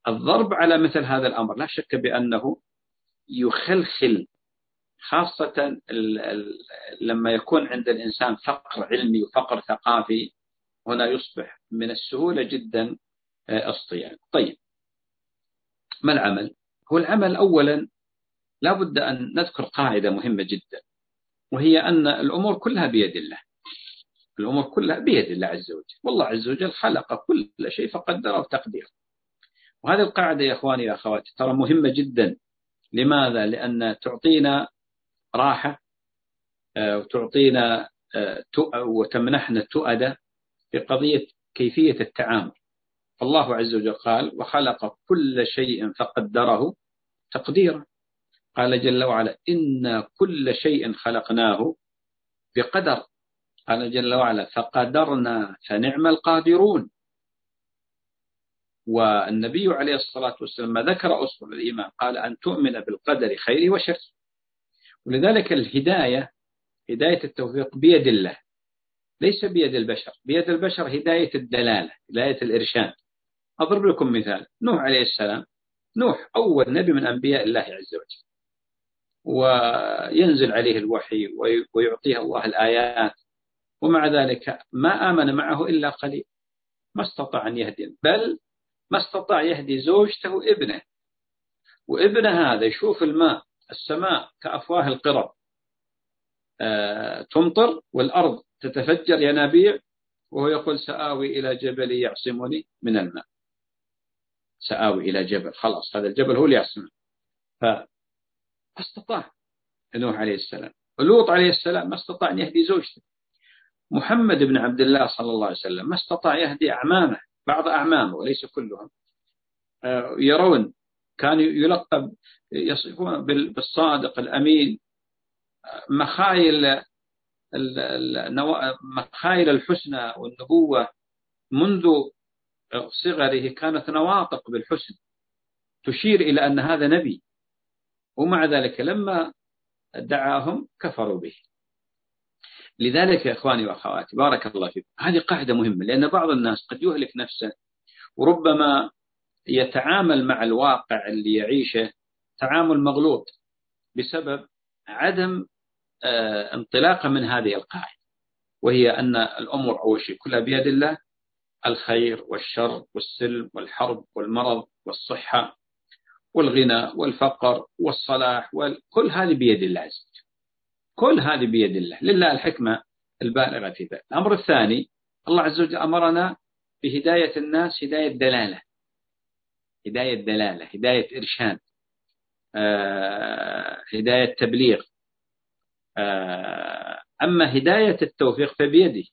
فالضرب على مثل هذا الأمر لا شك بأنه يخلخل خاصة لما يكون عند الإنسان فقر علمي وفقر ثقافي هنا يصبح من السهولة جدا آه، الصيانة طيب ما العمل؟ هو العمل أولا لا بد أن نذكر قاعدة مهمة جدا وهي أن الأمور كلها بيد الله. الأمور كلها بيد الله عز وجل. والله عز وجل خلق كل شيء فقدره تقدير وهذه القاعدة يا أخواني يا أخواتي ترى مهمة جدا. لماذا؟ لأن تعطينا راحة آه، وتعطينا آه، وتمنحنا التؤدة في قضية كيفية التعامل. الله عز وجل قال وخلق كل شيء فقدره تقديرا. قال جل وعلا إن كل شيء خلقناه بقدر. قال جل وعلا فقدرنا فنعم القادرون. والنبي عليه الصلاة والسلام ما ذكر أصول الإيمان قال أن تؤمن بالقدر خيره وشره ولذلك الهداية هداية التوفيق بيد الله ليس بيد البشر. بيد البشر هداية الدلالة هداية الإرشاد. أضرب لكم مثال. نوح عليه السلام نوح أول نبي من أنبياء الله عز وجل. وينزل عليه الوحي ويعطيه الله الآيات. ومع ذلك ما آمن معه إلا قليل. ما استطاع أن يهدي بل ما استطاع يهدي زوجته وابنه وابنه هذا يشوف الماء السماء كأفواه القرب. آه، تمطر والأرض تتفجر ينابيع وهو يقول سآوي إلى جبل يعصمني من الماء. سآوي إلى جبل خلاص هذا الجبل هو اللي يعصمني فاستطاع نوح عليه السلام. ولوط عليه السلام ما استطاع أن يهدي زوجته. محمد بن عبد الله صلى الله عليه وسلم ما استطاع يهدي أعمامه بعض أعمامه وليس كلهم. آه، يرون كان يلقب يصفون بالصادق الأمين. مخايل مخايل الحسنى والنبوة منذ صغره كانت نواطق بالحسن. تشير إلى أن هذا نبي. ومع ذلك لما دعاهم كفروا به. لذلك يا إخواني وأخواتي بارك الله فيكم. هذه قاعدة مهمة لأن بعض الناس قد يهلك نفسه وربما يتعامل مع الواقع اللي يعيشه تعامل مغلوط بسبب عدم آه، انطلاقه من هذه القاعدة وهي أن الأمور أول شيء كلها بيد الله الخير والشر والسلم والحرب والمرض والصحة. والغنى والفقر والصلاح وكل هذه بيد الله عز وجل. كل هذه بيد الله. لله الحكمة البالغة في ذلك. الأمر الثاني الله عز وجل أمرنا بهداية الناس هداية دلالة. هداية دلالة هداية إرشاد آه، هداية تبليغ. آه، أما هداية التوفيق فبيده.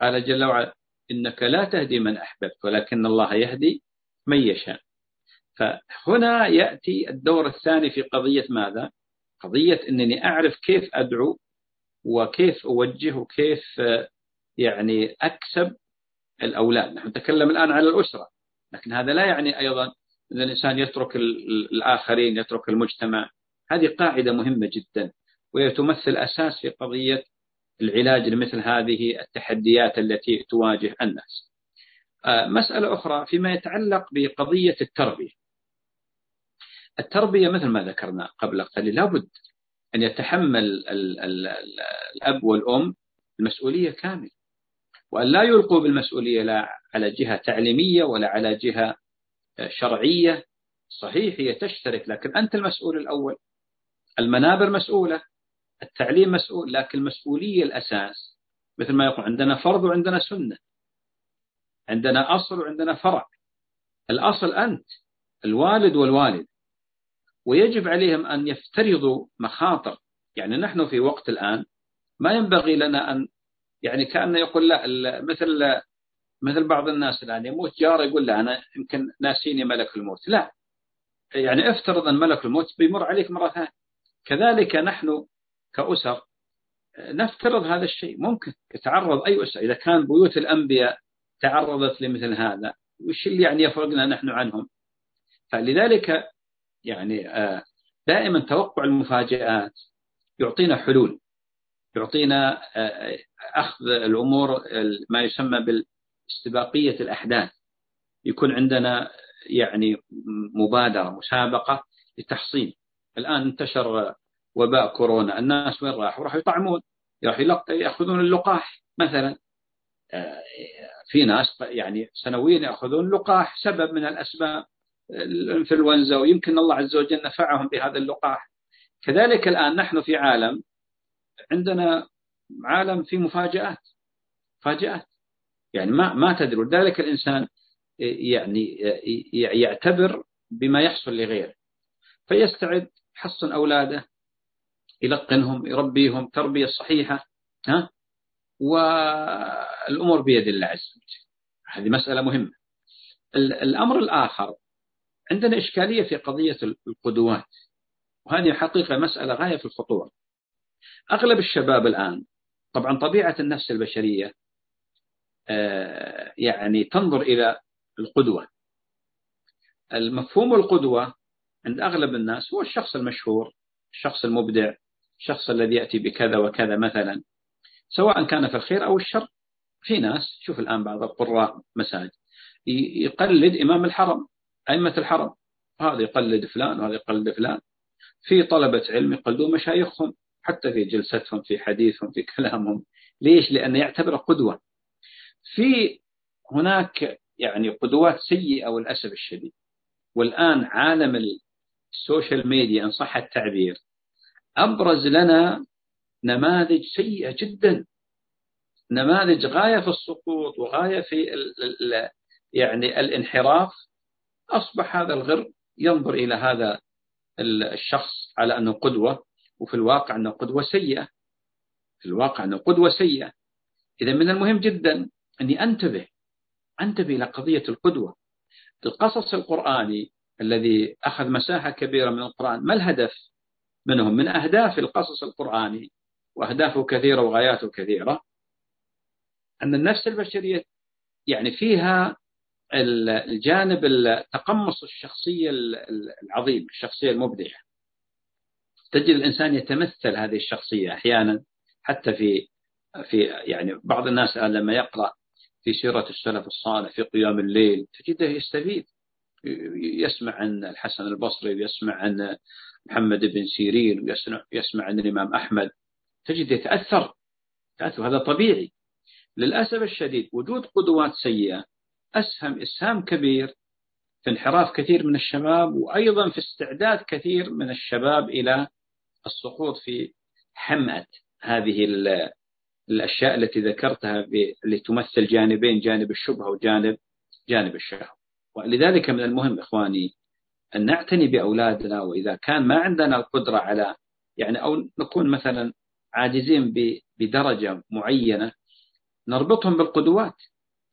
قال جل وعلا إنك لا تهدي من أحببت ولكن الله يهدي من يشاء. فهنا يأتي الدور الثاني في قضية ماذا؟ قضية أنني أعرف كيف أدعو وكيف أوجه وكيف آه، يعني أكسب الأولاد. نحن نتكلم الآن على الأسرة لكن هذا لا يعني أيضا أن الإنسان يترك الآخرين يترك المجتمع. هذه قاعدة مهمة جدا وهي تمثل أساس في قضية العلاج لمثل هذه التحديات التي تواجه الناس. آه، مسألة أخرى فيما يتعلق بقضية التربية. التربية مثل ما ذكرنا قبل قليل لابد أن يتحمل الأب والأم المسؤولية كاملة. وأن لا يلقوا بالمسؤولية لا على جهة تعليمية ولا على جهة شرعية. صحيح هي تشترك لكن أنت المسؤول الأول. المنابر مسؤولة التعليم مسؤول لكن المسؤولية الأساس مثل ما يقول عندنا فرض وعندنا سنة. عندنا أصل وعندنا فرع. الأصل أنت الوالد والوالد ويجب عليهم أن يفترضوا مخاطر. يعني نحن في وقت الآن ما ينبغي لنا أن يعني كأنه يقول لا مثل مثل بعض الناس الآن يموت جار يقول لا أنا يمكن ناسيني ملك الموت. لا. يعني افترض أن ملك الموت بيمر عليك مرة ثانية. كذلك نحن كأسر نفترض هذا الشيء. ممكن يتعرض أي أسرة. إذا كان بيوت الأنبياء تعرضت لمثل هذا وش اللي يعني يفرقنا نحن عنهم؟ فلذلك يعني آه، دائما توقع المفاجآت يعطينا حلول يعطينا آه، أخذ الأمور ما يسمى بالاستباقية الأحداث. يكون عندنا يعني مبادرة مسابقة لتحصين الآن انتشر وباء كورونا الناس وين راحوا راحوا يطعمون راح يأخذون اللقاح مثلا. آه، في ناس يعني سنويا يأخذون اللقاح سبب من الأسباب. الانفلونزا ويمكن الله عز وجل نفعهم بهذا اللقاح. كذلك الآن نحن في عالم عندنا عالم في مفاجآت مفاجآت. يعني ما ما تدري. ولذلك الإنسان يعني يعتبر بما يحصل لغيره. فيستعد يحصن أولاده يلقنهم يربيهم تربية صحيحة ها؟ والأمور بيد الله عز وجل. هذه مسألة مهمة. الأمر الآخر عندنا إشكالية في قضية القدوات وهذه حقيقة مسألة غاية في الخطورة. أغلب الشباب الآن طبعا طبيعة النفس البشرية آه، يعني تنظر إلى القدوة. المفهوم القدوة عند أغلب الناس هو الشخص المشهور الشخص المبدع الشخص الذي يأتي بكذا وكذا مثلا سواء كان في الخير أو الشر. في ناس شوف الآن بعض القراء مساجد يقلد إمام الحرم. أئمة الحرم. هذا يقلد فلان وهذا يقلد فلان. في طلبة علم يقلدون مشايخهم حتى في جلستهم في حديثهم في كلامهم. ليش؟ لأنه يعتبر قدوة. في هناك يعني قدوات سيئة والأسف الشديد. والآن عالم ال social media إن صح التعبير أبرز لنا نماذج سيئة جدا. نماذج غاية في السقوط وغاية في ال ال يعني الانحراف. أصبح هذا الغر ينظر إلى هذا الشخص على أنه قدوة وفي الواقع أنه قدوة سيئة. في الواقع أنه قدوة سيئة. إذا من المهم جدا أني أنتبه أنتبه إلى قضية القدوة. القصص القرآني الذي أخذ مساحة كبيرة من القرآن ما الهدف منهم؟ من أهداف القصص القرآني وأهدافه كثيرة وغاياته كثيرة أن النفس البشرية يعني فيها الجانب التقمص الشخصية العظيم الشخصية المبدعة. تجد الإنسان يتمثل هذه الشخصية أحيانا حتى في في يعني بعض الناس لما يقرأ في سيرة السلف الصالح في قيام الليل تجده يستفيد. يسمع عن الحسن البصري ويسمع عن محمد بن سيرين ويسمع عن الإمام أحمد. تجد يتأثر. تأثر هذا طبيعي. للأسف الشديد وجود قدوات سيئة أسهم إسهام كبير في انحراف كثير من الشباب وأيضا في استعداد كثير من الشباب إلى السقوط في حمأة هذه الأشياء التي ذكرتها اللي تمثل جانبين جانب الشبهة وجانب جانب الشهوة. ولذلك من المهم إخواني أن نعتني بأولادنا وإذا كان ما عندنا القدرة على يعني أو نكون مثلا عاجزين بدرجة معينة نربطهم بالقدوات.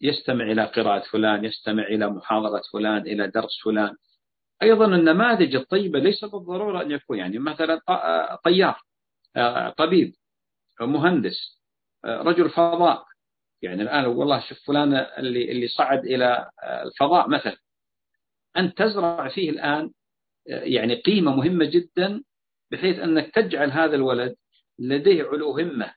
يستمع إلى قراءة فلان يستمع إلى محاضرة فلان إلى درس فلان. أيضا النماذج الطيبة ليس بالضرورة أن يكون يعني مثلا طيار طبيب مهندس رجل فضاء. يعني الآن والله شوف فلان اللي اللي صعد إلى الفضاء مثلا. أنت تزرع فيه الآن يعني قيمة مهمة جدا بحيث أنك تجعل هذا الولد لديه علو همة.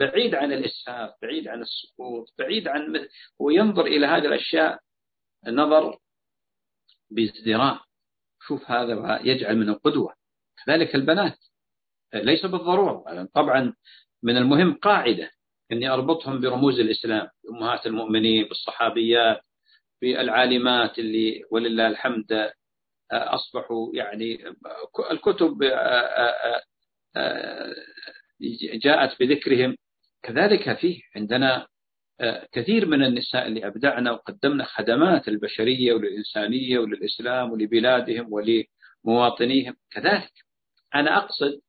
بعيد عن الإسفاف بعيد عن السقوط بعيد عن وينظر إلى هذه الأشياء نظر بازدراء. شوف هذا يجعل منه قدوة كذلك البنات ليس بالضرورة. طبعا من المهم قاعدة أني أربطهم برموز الإسلام أمهات المؤمنين بالصحابيات بالعالمات اللي ولله الحمد أصبحوا يعني الكتب جاءت بذكرهم. كذلك فيه عندنا كثير من النساء اللي أبدعنا وقدمنا خدمات للبشرية وللإنسانية وللإسلام ولبلادهم ولمواطنيهم. كذلك أنا أقصد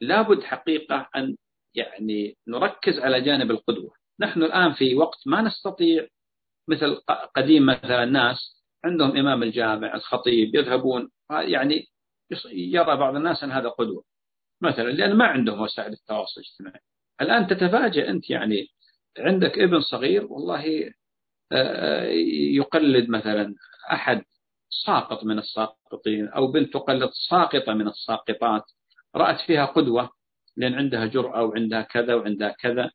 لابد حقيقة أن يعني نركز على جانب القدوة. نحن الآن في وقت ما نستطيع مثل قديم مثلا الناس عندهم إمام الجامع الخطيب يذهبون يعني يرى بعض الناس أن هذا قدوة. مثلا لأن ما عندهم وسائل التواصل الاجتماعي. الآن تتفاجأ أنت يعني عندك ابن صغير والله آه، يقلد مثلا أحد ساقط من الساقطين أو بنت تقلد ساقطة من الساقطات رأت فيها قدوة لأن عندها جرأة وعندها كذا وعندها كذا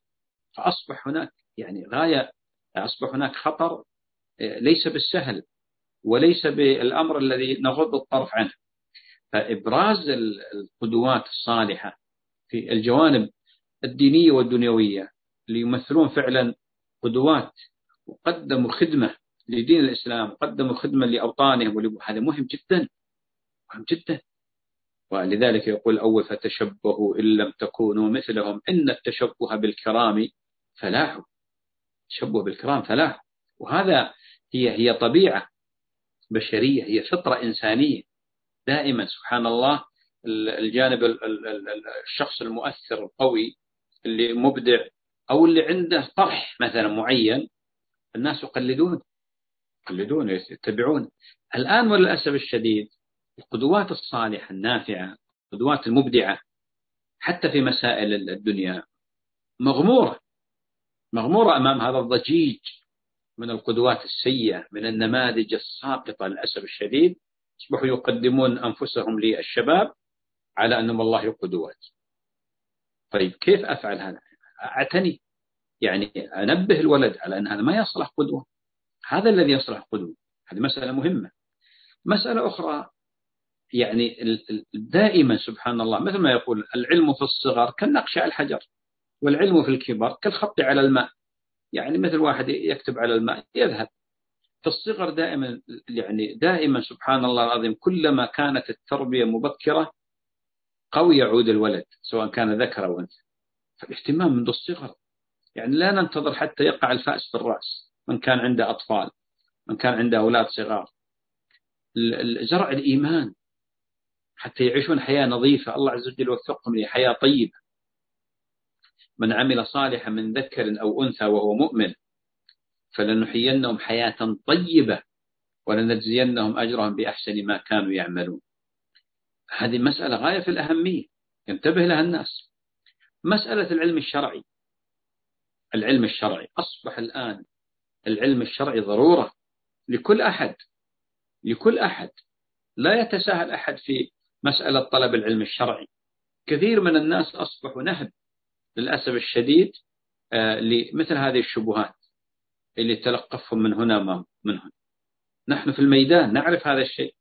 فأصبح هناك يعني غاية أصبح هناك خطر آه، ليس بالسهل وليس بالأمر الذي نغض الطرف عنه. فإبراز القدوات الصالحة في الجوانب الدينية والدنيوية اللي يمثلون فعلا قدوات وقدموا خدمة لدين الإسلام وقدموا خدمة لأوطانهم. هذا مهم جدا مهم جدا. ولذلك يقول أول فتشبهوا إن لم تكونوا مثلهم إن التشبه بالكرام فلاح. تشبه بالكرام فلاح. وهذا هي هي طبيعة بشرية هي فطرة إنسانية. دائما سبحان الله الجانب الشخص المؤثر القوي اللي مبدع أو اللي عنده طرح مثلا معين الناس يقلدون. يقلدون يتبعون. الآن وللأسف الشديد القدوات الصالحة النافعة القدوات المبدعة حتى في مسائل الدنيا مغمورة مغمورة أمام هذا الضجيج من القدوات السيئة من النماذج الساقطة للأسف الشديد. أصبحوا يقدمون أنفسهم للشباب على أنهم الله قدوات طيب كيف أفعل هذا؟ أعتني. يعني أنبه الولد على أن هذا ما يصلح قدوة. هذا الذي يصلح قدوة. هذه مسألة مهمة. مسألة أخرى يعني دائما سبحان الله مثل ما يقول العلم في الصغر كالنقش على الحجر والعلم في الكبر كالخط على الماء. يعني مثل واحد يكتب على الماء يذهب. في الصغر دائما يعني دائما سبحان الله العظيم كلما كانت التربية مبكرة قوي يعود الولد سواء كان ذكر أو أنثى. فالاهتمام منذ الصغر. يعني لا ننتظر حتى يقع الفأس في الرأس من كان عنده أطفال من كان عنده أولاد صغار. زرع الإيمان. حتى يعيشون حياة نظيفة. الله عز وجل وفقهم لحياة طيبة. من عمل صالحا من ذكر أو أنثى وهو مؤمن فلنحيينهم حياة طيبة ولنجزينهم أجرهم بأحسن ما كانوا يعملون. هذه مسألة غاية في الأهمية ينتبه لها الناس. مسألة العلم الشرعي. العلم الشرعي أصبح الآن العلم الشرعي ضرورة لكل أحد لكل أحد. لا يتساهل أحد في مسألة طلب العلم الشرعي. كثير من الناس أصبحوا نهب للأسف الشديد آه، لمثل هذه الشبهات اللي تلقفهم من هنا من هنا. نحن في الميدان نعرف هذا الشيء.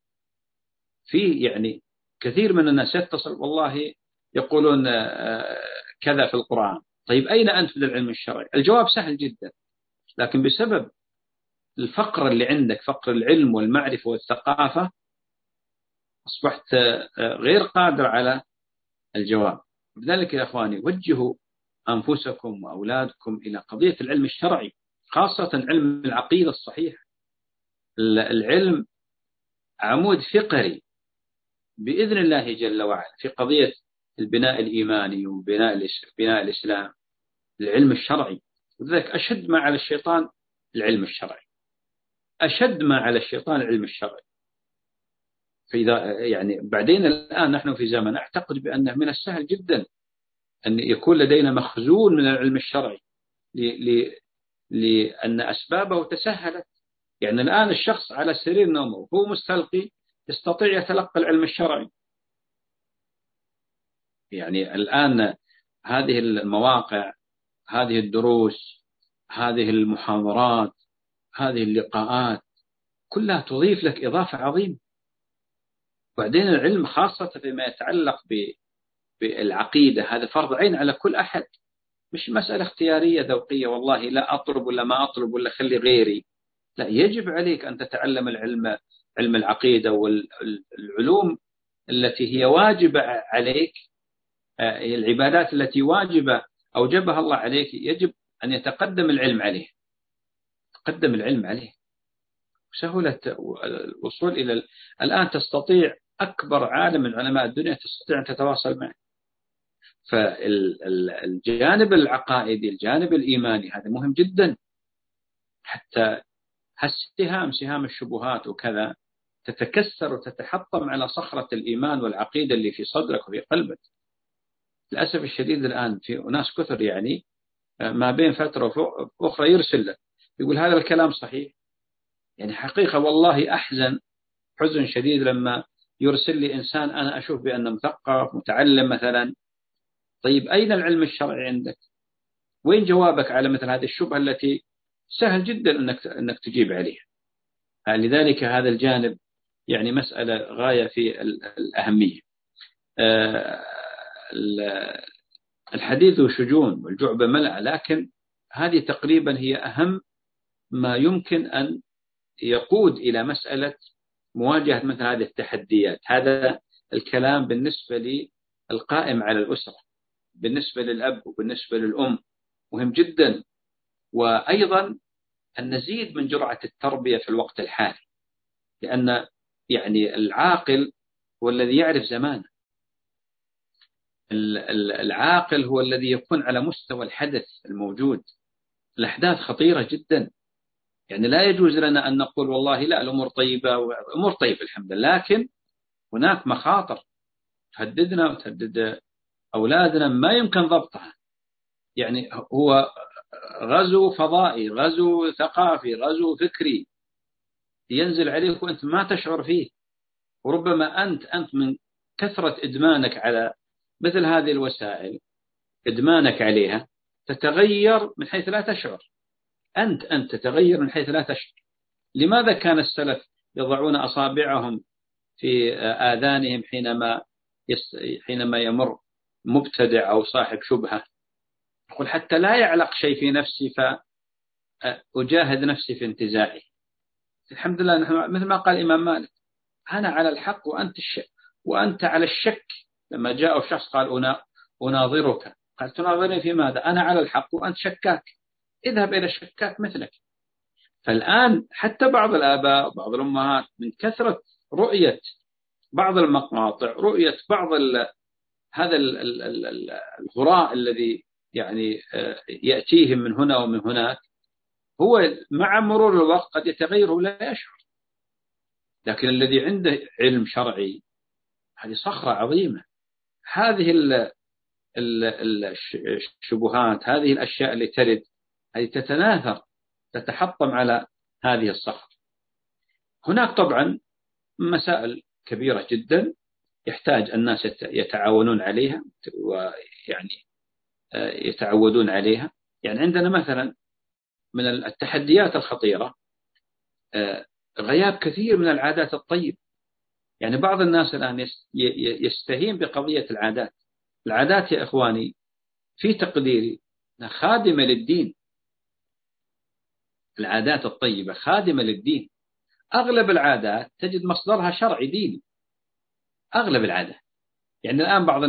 في يعني كثير من الناس يتصل والله يقولون آه، كذا في القرآن. طيب أين أنت من العلم الشرعي؟ الجواب سهل جدا لكن بسبب الفقر اللي عندك فقر العلم والمعرفة والثقافة أصبحت آه، غير قادر على الجواب. لذلك يا أخواني وجهوا أنفسكم وأولادكم إلى قضية العلم الشرعي خاصة علم العقيدة الصحيح العلم عمود فقري بإذن الله جل وعلا في قضية البناء الإيماني وبناء بناء الإسلام العلم الشرعي. لذلك أشد ما على الشيطان العلم الشرعي. أشد ما على الشيطان العلم الشرعي. فإذا يعني بعدين الآن نحن في زمن أعتقد بأنه من السهل جدا أن يكون لدينا مخزون من العلم الشرعي لأن أسبابه تسهلت. يعني الآن الشخص على سرير نومه وهو مستلقي يستطيع يتلقى العلم الشرعي. يعني الآن هذه المواقع هذه الدروس هذه المحاضرات هذه اللقاءات كلها تضيف لك إضافة عظيمة. وبعدين العلم خاصة فيما يتعلق بالعقيدة هذا فرض عين على كل أحد. مش مسألة اختيارية ذوقية والله لا أطلب ولا ما أطلب ولا خلي غيري. لا يجب عليك أن تتعلم العلم علم العقيدة والعلوم التي هي واجبة عليك آه، العبادات التي واجبة أوجبها الله عليك يجب أن يتقدم العلم عليه. تقدم العلم عليه. سهولة الوصول إلى الآن تستطيع أكبر عالم من علماء الدنيا تستطيع أن تتواصل معه. فالجانب العقائدي الجانب الإيماني هذا مهم جدا. حتى هالسهام سهام الشبهات وكذا تتكسر وتتحطم على صخرة الإيمان والعقيدة اللي في صدرك وفي قلبك. للأسف الشديد الآن في ناس كثر يعني ما بين فترة أخرى يرسل لك يقول هذا الكلام صحيح؟ يعني حقيقة والله أحزن حزن شديد لما يرسل لي إنسان أنا أشوف بأنه مثقف متعلم مثلا. طيب أين العلم الشرعي عندك؟ وين جوابك على مثل هذه الشبهة التي سهل جدا أنك, أنك تجيب عليها؟ لذلك هذا الجانب يعني مسألة غاية في الأهمية. آه، الحديث شجون والجعبة ملأ لكن هذه تقريبا هي أهم ما يمكن أن يقود إلى مسألة مواجهة مثل هذه التحديات. هذا الكلام بالنسبة للقائم على الأسرة بالنسبة للأب وبالنسبة للأم. مهم جدا. وأيضا أن نزيد من جرعة التربية في الوقت الحالي لأن يعني العاقل هو الذي يعرف زمانه. العاقل هو الذي يكون على مستوى الحدث الموجود. الأحداث خطيرة جدا. يعني لا يجوز لنا أن نقول والله لا الأمور طيبة الأمور طيبة الحمد لله لكن هناك مخاطر تهددنا وتهدد أولادنا ما يمكن ضبطها. يعني هو غزو فضائي غزو ثقافي غزو فكري. ينزل عليك وأنت ما تشعر فيه. وربما أنت أنت من كثرة إدمانك على مثل هذه الوسائل إدمانك عليها تتغير من حيث لا تشعر. أنت أنت تتغير من حيث لا تشعر. لماذا كان السلف يضعون أصابعهم في آذانهم حينما حينما يمر مبتدع أو صاحب شبهة؟ يقول حتى لا يعلق شيء في نفسي فأجاهد نفسي في انتزاعه. الحمد لله نحن مثل ما قال الإمام مالك أنا على الحق وأنت الشك وأنت على الشك. لما جاء شخص قال أناظرك. قال تناظرني في ماذا؟ أنا على الحق وأنت شكاك. اذهب إلى الشكاك مثلك. فالآن حتى بعض الآباء وبعض الأمهات من كثرة رؤية بعض المقاطع رؤية بعض هذا الهراء الذي يعني آه، يأتيهم من هنا ومن هناك هو مع مرور الوقت قد يتغير ولا يشعر. لكن الذي عنده علم شرعي هذه صخرة عظيمة. هذه الشبهات هذه الأشياء اللي ترد هذه تتناثر تتحطم على هذه الصخرة. هناك طبعا مسائل كبيرة جدا يحتاج الناس يتعاونون عليها ويعني آه، يتعودون عليها. يعني عندنا مثلا من التحديات الخطيرة. آه، غياب كثير من العادات الطيبة يعني بعض الناس الآن يستهين بقضية العادات. العادات يا إخواني في تقديري خادمة للدين. العادات الطيبة خادمة للدين. أغلب العادات تجد مصدرها شرعي ديني. أغلب العادات. يعني الآن بعض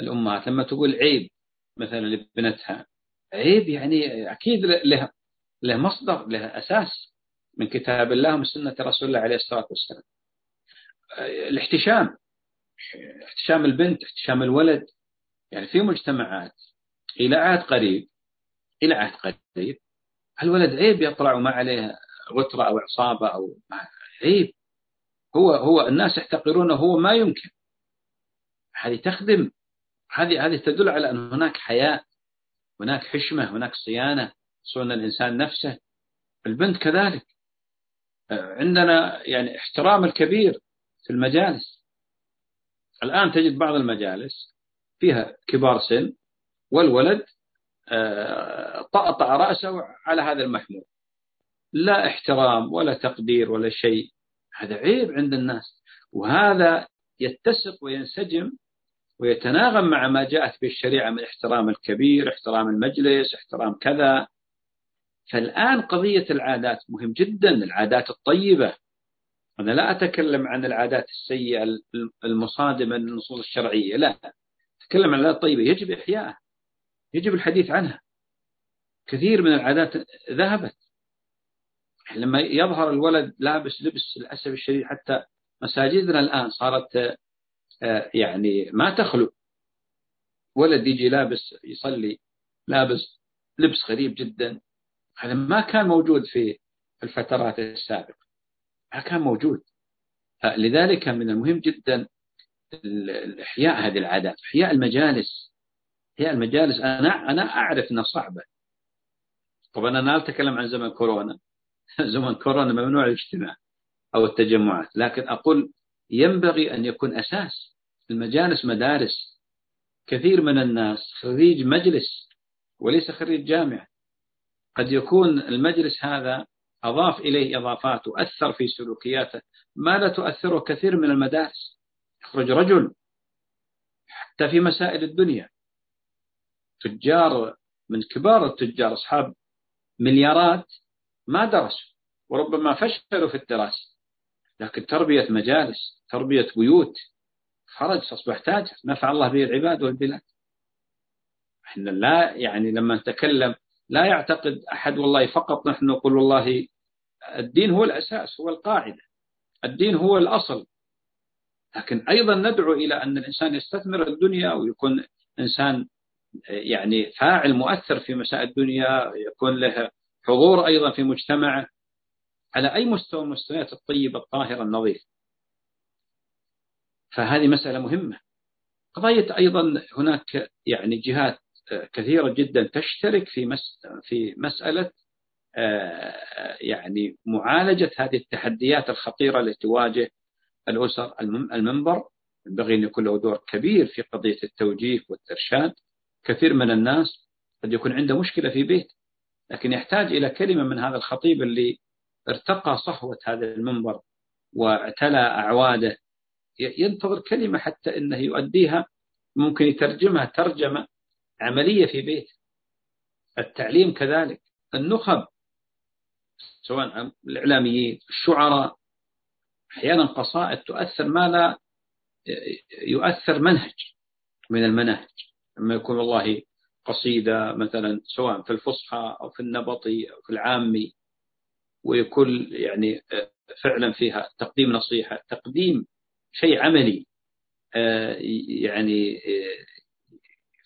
الأمهات لما تقول عيب مثلا لبنتها عيب يعني أكيد له له مصدر له أساس من كتاب الله ومن سنة رسول الله عليه الصلاة والسلام. الاحتشام احتشام البنت احتشام الولد يعني في مجتمعات إلى عهد قريب إلى عهد قريب الولد عيب يطلع وما عليه غترة أو عصابة أو عيب. هو هو الناس يحتقرونه هو ما يمكن. هذه تخدم هذه هذه تدل على أن هناك حياء هناك حشمة هناك صيانة. صون الإنسان نفسه البنت كذلك. عندنا يعني احترام الكبير في المجالس. الآن تجد بعض المجالس فيها كبار سن والولد آه، طأطأ رأسه على هذا المحمول. لا احترام ولا تقدير ولا شيء. هذا عيب عند الناس. وهذا يتسق وينسجم ويتناغم مع ما جاءت به الشريعة من احترام الكبير احترام المجلس احترام كذا. فالآن قضية العادات مهم جدا العادات الطيبة. أنا لا أتكلم عن العادات السيئة المصادمة للنصوص الشرعية لا. أتكلم عن العادات الطيبة. يجب إحيائها يجب الحديث عنها. كثير من العادات ذهبت. لما يظهر الولد لابس لبس للأسف الشديد حتى مساجدنا الآن صارت آه، يعني ما تخلو. ولد يجي لابس يصلي لابس لبس غريب جدا. هذا ما كان موجود في الفترات السابقة. ما كان موجود. لذلك من المهم جدا إحياء هذه العادات إحياء المجالس. إحياء المجالس. أنا أنا أعرف أنها صعبة. طبعا أنا لا أتكلم عن زمن كورونا. زمن كورونا ممنوع الاجتماع أو التجمعات. لكن أقول ينبغي أن يكون أساس المجالس مدارس. كثير من الناس خريج مجلس وليس خريج جامعة. قد يكون المجلس هذا أضاف إليه إضافات تؤثر في سلوكياته ما لا تؤثره كثير من المدارس. يخرج رجل حتى في مسائل الدنيا. تجار من كبار التجار أصحاب مليارات ما درسوا وربما فشلوا في الدراسة. لكن تربية مجالس تربية بيوت خرج أصبح تاجر. نفع الله به العباد والبلاد. إحنا لا يعني لما نتكلم لا يعتقد أحد والله فقط نحن نقول والله الدين هو الأساس هو القاعدة. الدين هو الأصل. لكن أيضا ندعو إلى أن الإنسان يستثمر الدنيا ويكون إنسان يعني فاعل مؤثر في مسائل الدنيا يكون له حضور أيضا في مجتمعه. على أي مستوى المستويات الطيبة الطاهرة النظيفة؟ فهذه مسألة مهمة. قضية أيضا هناك يعني جهات كثيرة جدا تشترك في مس في مسألة آه، يعني معالجة هذه التحديات الخطيرة التي تواجه الأسر المنبر. ينبغي أن يكون له دور كبير في قضية التوجيه والإرشاد. كثير من الناس قد يكون عنده مشكلة في بيت لكن يحتاج إلى كلمة من هذا الخطيب اللي ارتقى صحوة هذا المنبر واعتلى أعواده. ينتظر كلمة حتى أنه يؤديها. ممكن يترجمها ترجمة عملية في بيت. التعليم كذلك. النخب سواء الإعلاميين الشعراء أحيانا قصائد تؤثر ما لا يؤثر منهج من المناهج. لما يكون والله قصيدة مثلا سواء في الفصحى أو في النبطي أو في العامي ويكون يعني فعلا فيها تقديم نصيحة تقديم شيء عملي يعني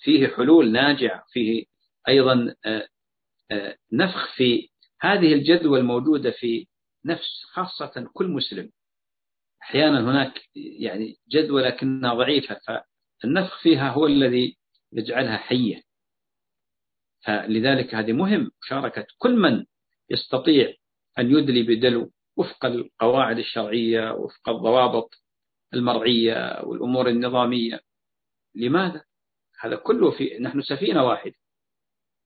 فيه حلول ناجعة فيه أيضا نفخ في هذه الجذوة الموجودة في نفس خاصة كل مسلم. أحيانا هناك يعني جذوة لكنها ضعيفة فالنفخ فيها هو الذي يجعلها حية. فلذلك هذه مهم مشاركة كل من يستطيع أن يدلي بدلو وفق القواعد الشرعية وفق الضوابط المرعية والأمور النظامية. لماذا؟ هذا كله في نحن سفينة واحدة.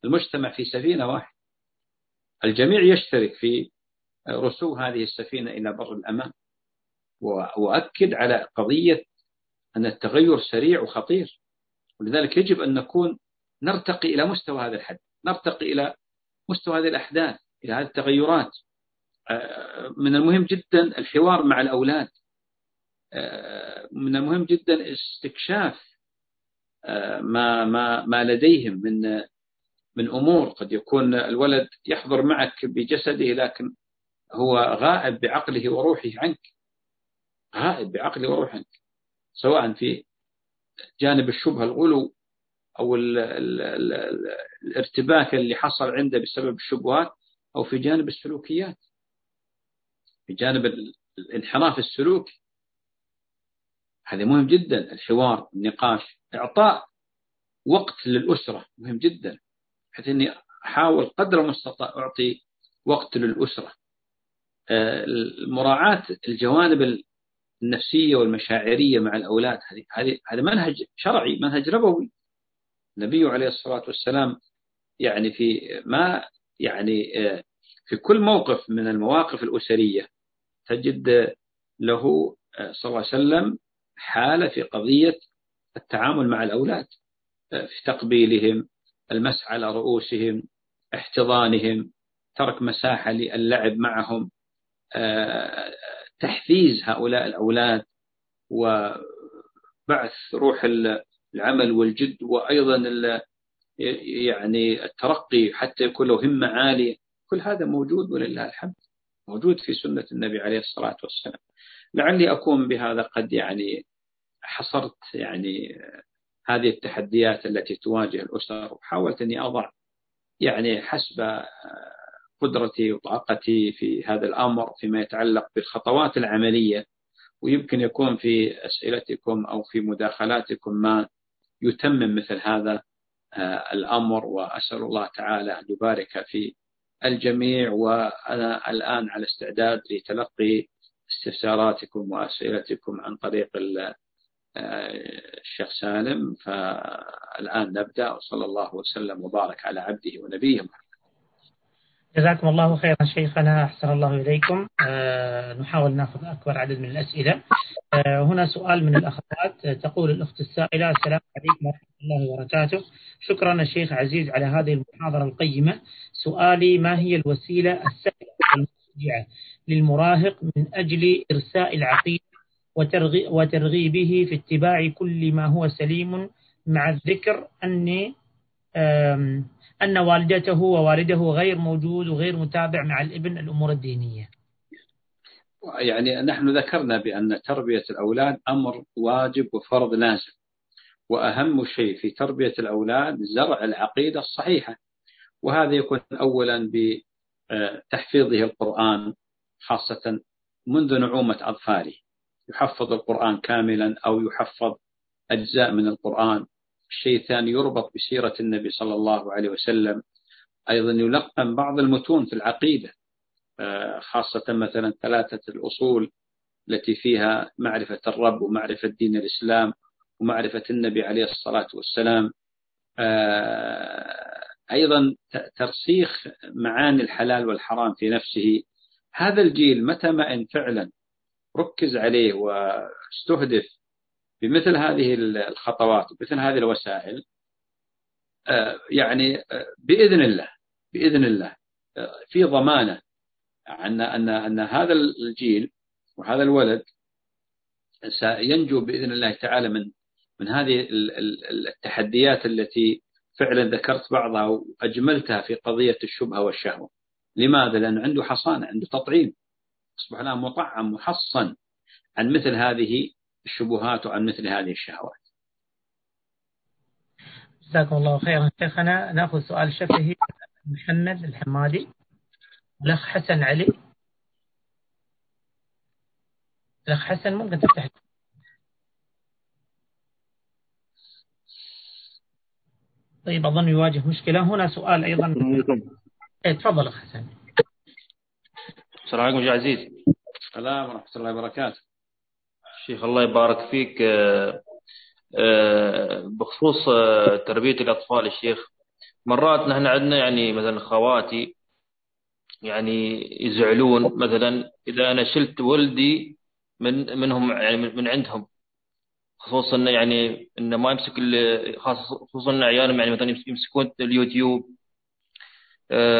المجتمع في سفينة واحدة. الجميع يشترك في رسو هذه السفينة إلى بر الأمان وأؤكد على قضية أن التغير سريع وخطير. ولذلك يجب أن نكون نرتقي إلى مستوى هذا الحد. نرتقي إلى مستوى هذه الأحداث إلى هذه التغيرات. من المهم جدا الحوار مع الأولاد. من المهم جدا استكشاف ما ما ما لديهم من من أمور. قد يكون الولد يحضر معك بجسده لكن هو غائب بعقله وروحه عنك. غائب بعقله وروحه عنك. سواء في جانب الشبهة الغلو أو ال ال ال الارتباك اللي حصل عنده بسبب الشبهات أو في جانب السلوكيات. في جانب الانحراف السلوكي. هذا مهم جدا. الحوار النقاش. إعطاء وقت للأسرة مهم جدا بحيث أني أحاول قدر المستطاع أعطي وقت للأسرة. آه، مراعاة الجوانب النفسية والمشاعرية مع الأولاد هذه هذا منهج شرعي منهج ربوي النبي عليه الصلاة والسلام يعني في ما يعني في كل موقف من المواقف الأسرية تجد له صلى الله عليه وسلم حالة في قضية التعامل مع الأولاد في تقبيلهم المسح على رؤوسهم احتضانهم ترك مساحة للعب معهم تحفيز هؤلاء الأولاد وبعث روح العمل والجد وأيضا يعني الترقي حتى يكون له همة عالية. كل هذا موجود ولله الحمد موجود في سنة النبي عليه الصلاة والسلام. لعلي أكون بهذا قد يعني حصرت يعني هذه التحديات التي تواجه الأسر وحاولت أني أضع يعني حسب قدرتي وطاقتي في هذا الأمر فيما يتعلق بالخطوات العملية. ويمكن يكون في أسئلتكم أو في مداخلاتكم ما يتمم مثل هذا آه، الأمر. وأسأل الله تعالى أن يبارك في الجميع. وأنا الآن على استعداد لتلقي استفساراتكم وأسئلتكم عن طريق الشيخ سالم فالآن نبدأ وصلى الله وسلم وبارك على عبده ونبيه محمد. جزاكم الله خيرا شيخنا أحسن الله إليكم. أه نحاول نأخذ أكبر عدد من الأسئلة. أه هنا سؤال من الأخوات. تقول الأخت السائلة السلام عليكم ورحمة الله وبركاته. شكرا الشيخ عزيز على هذه المحاضرة القيمة. سؤالي ما هي الوسيلة السهلة للمراهق من أجل إرساء العقيدة وترغيبه في اتباع كل ما هو سليم مع الذكر أني أن والدته ووالده غير موجود وغير متابع مع الابن الأمور الدينية. يعني نحن ذكرنا بأن تربية الأولاد أمر واجب وفرض لازم وأهم شيء في تربية الأولاد زرع العقيدة الصحيحة. وهذا يكون أولا بتحفيظه القرآن خاصة منذ نعومة أطفاله. يحفظ القرآن كاملا أو يحفظ أجزاء من القرآن. الشيء الثاني يربط بسيرة النبي صلى الله عليه وسلم. أيضا يلقن بعض المتون في العقيدة آه، خاصة مثلا ثلاثة الأصول التي فيها معرفة الرب ومعرفة دين الإسلام ومعرفة النبي عليه الصلاة والسلام. آه، أيضا ترسيخ معاني الحلال والحرام في نفسه. هذا الجيل متى ما إن فعلا ركز عليه واستهدف بمثل هذه الخطوات ومثل هذه الوسائل آه، يعني آه، بإذن الله بإذن الله آه، في ضمانة ان ان أن هذا الجيل وهذا الولد سينجو بإذن الله تعالى من من هذه التحديات التي فعلا ذكرت بعضها وأجملتها في قضية الشبهة والشهوة. لماذا؟ لأنه عنده حصانة، عنده تطعيم. أصبح الآن مطعم محصن عن مثل هذه الشبهات وعن مثل هذه الشهوات. جزاكم الله خيرا. شيخنا نأخذ سؤال شفهي محمد الحمادي الأخ حسن علي. الأخ حسن ممكن تفتح. طيب أظن يواجه مشكلة. هنا سؤال أيضا. إيه، تفضل أخ حسن. السلام عليكم عزيز. السلام ورحمة الله وبركاته. شيخ الله يبارك فيك. آه، آه، بخصوص آه، تربية الأطفال الشيخ مرات نحن عندنا يعني مثلا خواتي يعني يزعلون مثلا إذا أنا شلت ولدي من منهم يعني من عندهم خصوصا يعني انه ما يمسك خصوصا ان عيالهم يعني مثلا يمسكون اليوتيوب.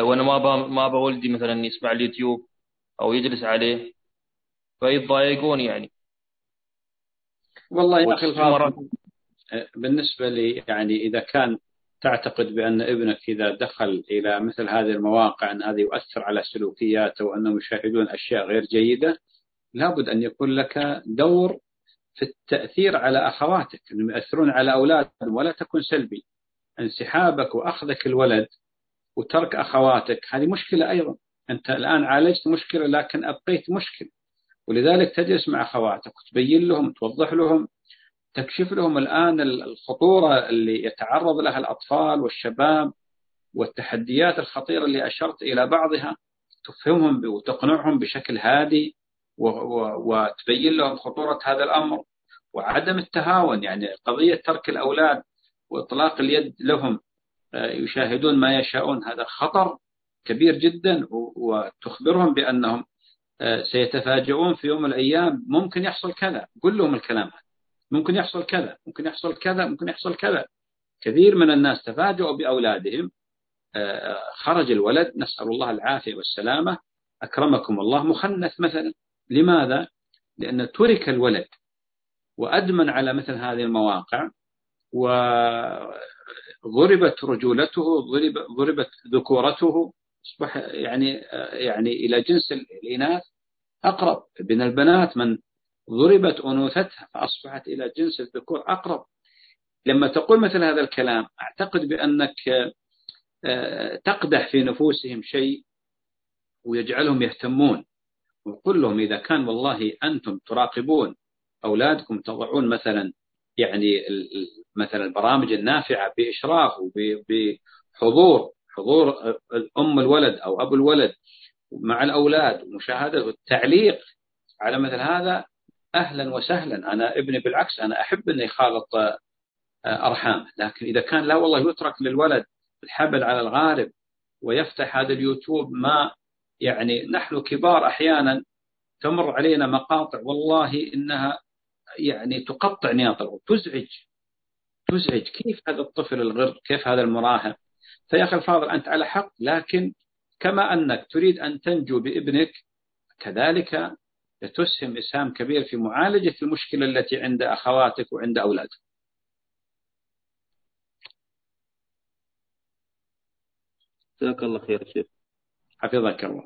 وأنا ما با ما ولدي مثلا يسمع اليوتيوب. أو يجلس عليه. فيتضايقون يعني. والله يا أخي الفاضل بالنسبة لي يعني إذا كان تعتقد بأن ابنك إذا دخل إلى مثل هذه المواقع أن هذا يؤثر على سلوكياته وأنهم يشاهدون أشياء غير جيدة لابد أن يكون لك دور في التأثير على أخواتك أنهم يؤثرون على أولادهم ولا تكن سلبي. انسحابك وأخذك الولد وترك أخواتك هذه مشكلة أيضا. أنت الآن عالجت مشكلة لكن أبقيت مشكلة. ولذلك تجلس مع أخواتك وتبين لهم توضح لهم تكشف لهم الآن الخطورة اللي يتعرض لها الأطفال والشباب والتحديات الخطيرة اللي أشرت إلى بعضها. تفهمهم وتقنعهم بشكل هادي وتبين لهم خطورة هذا الأمر وعدم التهاون. يعني قضية ترك الأولاد وإطلاق اليد لهم يشاهدون ما يشاءون هذا خطر كبير جدا وتخبرهم بأنهم سيتفاجؤون في يوم من الأيام ممكن يحصل كذا. قل لهم الكلام هذا. ممكن يحصل كذا ممكن يحصل كذا ممكن يحصل كذا. كثير من الناس تفاجؤوا بأولادهم. خرج الولد نسأل الله العافية والسلامة. أكرمكم الله. مخنث مثلا. لماذا؟ لأن ترك الولد وأدمن على مثل هذه المواقع وضربت رجولته ضرب ضربت ذكورته أصبح يعني يعني إلى جنس الإناث أقرب. من البنات من ضربت أنوثتها فأصبحت إلى جنس الذكور أقرب. لما تقول مثل هذا الكلام أعتقد بأنك آه، تقدح في نفوسهم شيء ويجعلهم يهتمون. وقل لهم إذا كان والله أنتم تراقبون أولادكم تضعون مثلا يعني مثلا البرامج النافعة بإشراف وبحضور حضور أم الولد أو أبو الولد مع الأولاد ومشاهدة والتعليق على مثل هذا أهلا وسهلا. أنا ابني بالعكس أنا أحب أنه يخالط آه، أرحامه. لكن إذا كان لا والله يترك للولد الحبل على الغارب ويفتح هذا اليوتيوب ما يعني نحن كبار أحيانا تمر علينا مقاطع والله إنها يعني تقطع نياط تزعج تزعج. كيف هذا الطفل الغر كيف هذا المراهق؟ فيا أخي الفاضل أنت على حق لكن كما أنك تريد أن تنجو بابنك كذلك تسهم إسهام كبير في معالجة المشكلة التي عند أخواتك وعند أولادك. جزاك الله خير شيخ. حفظك الله.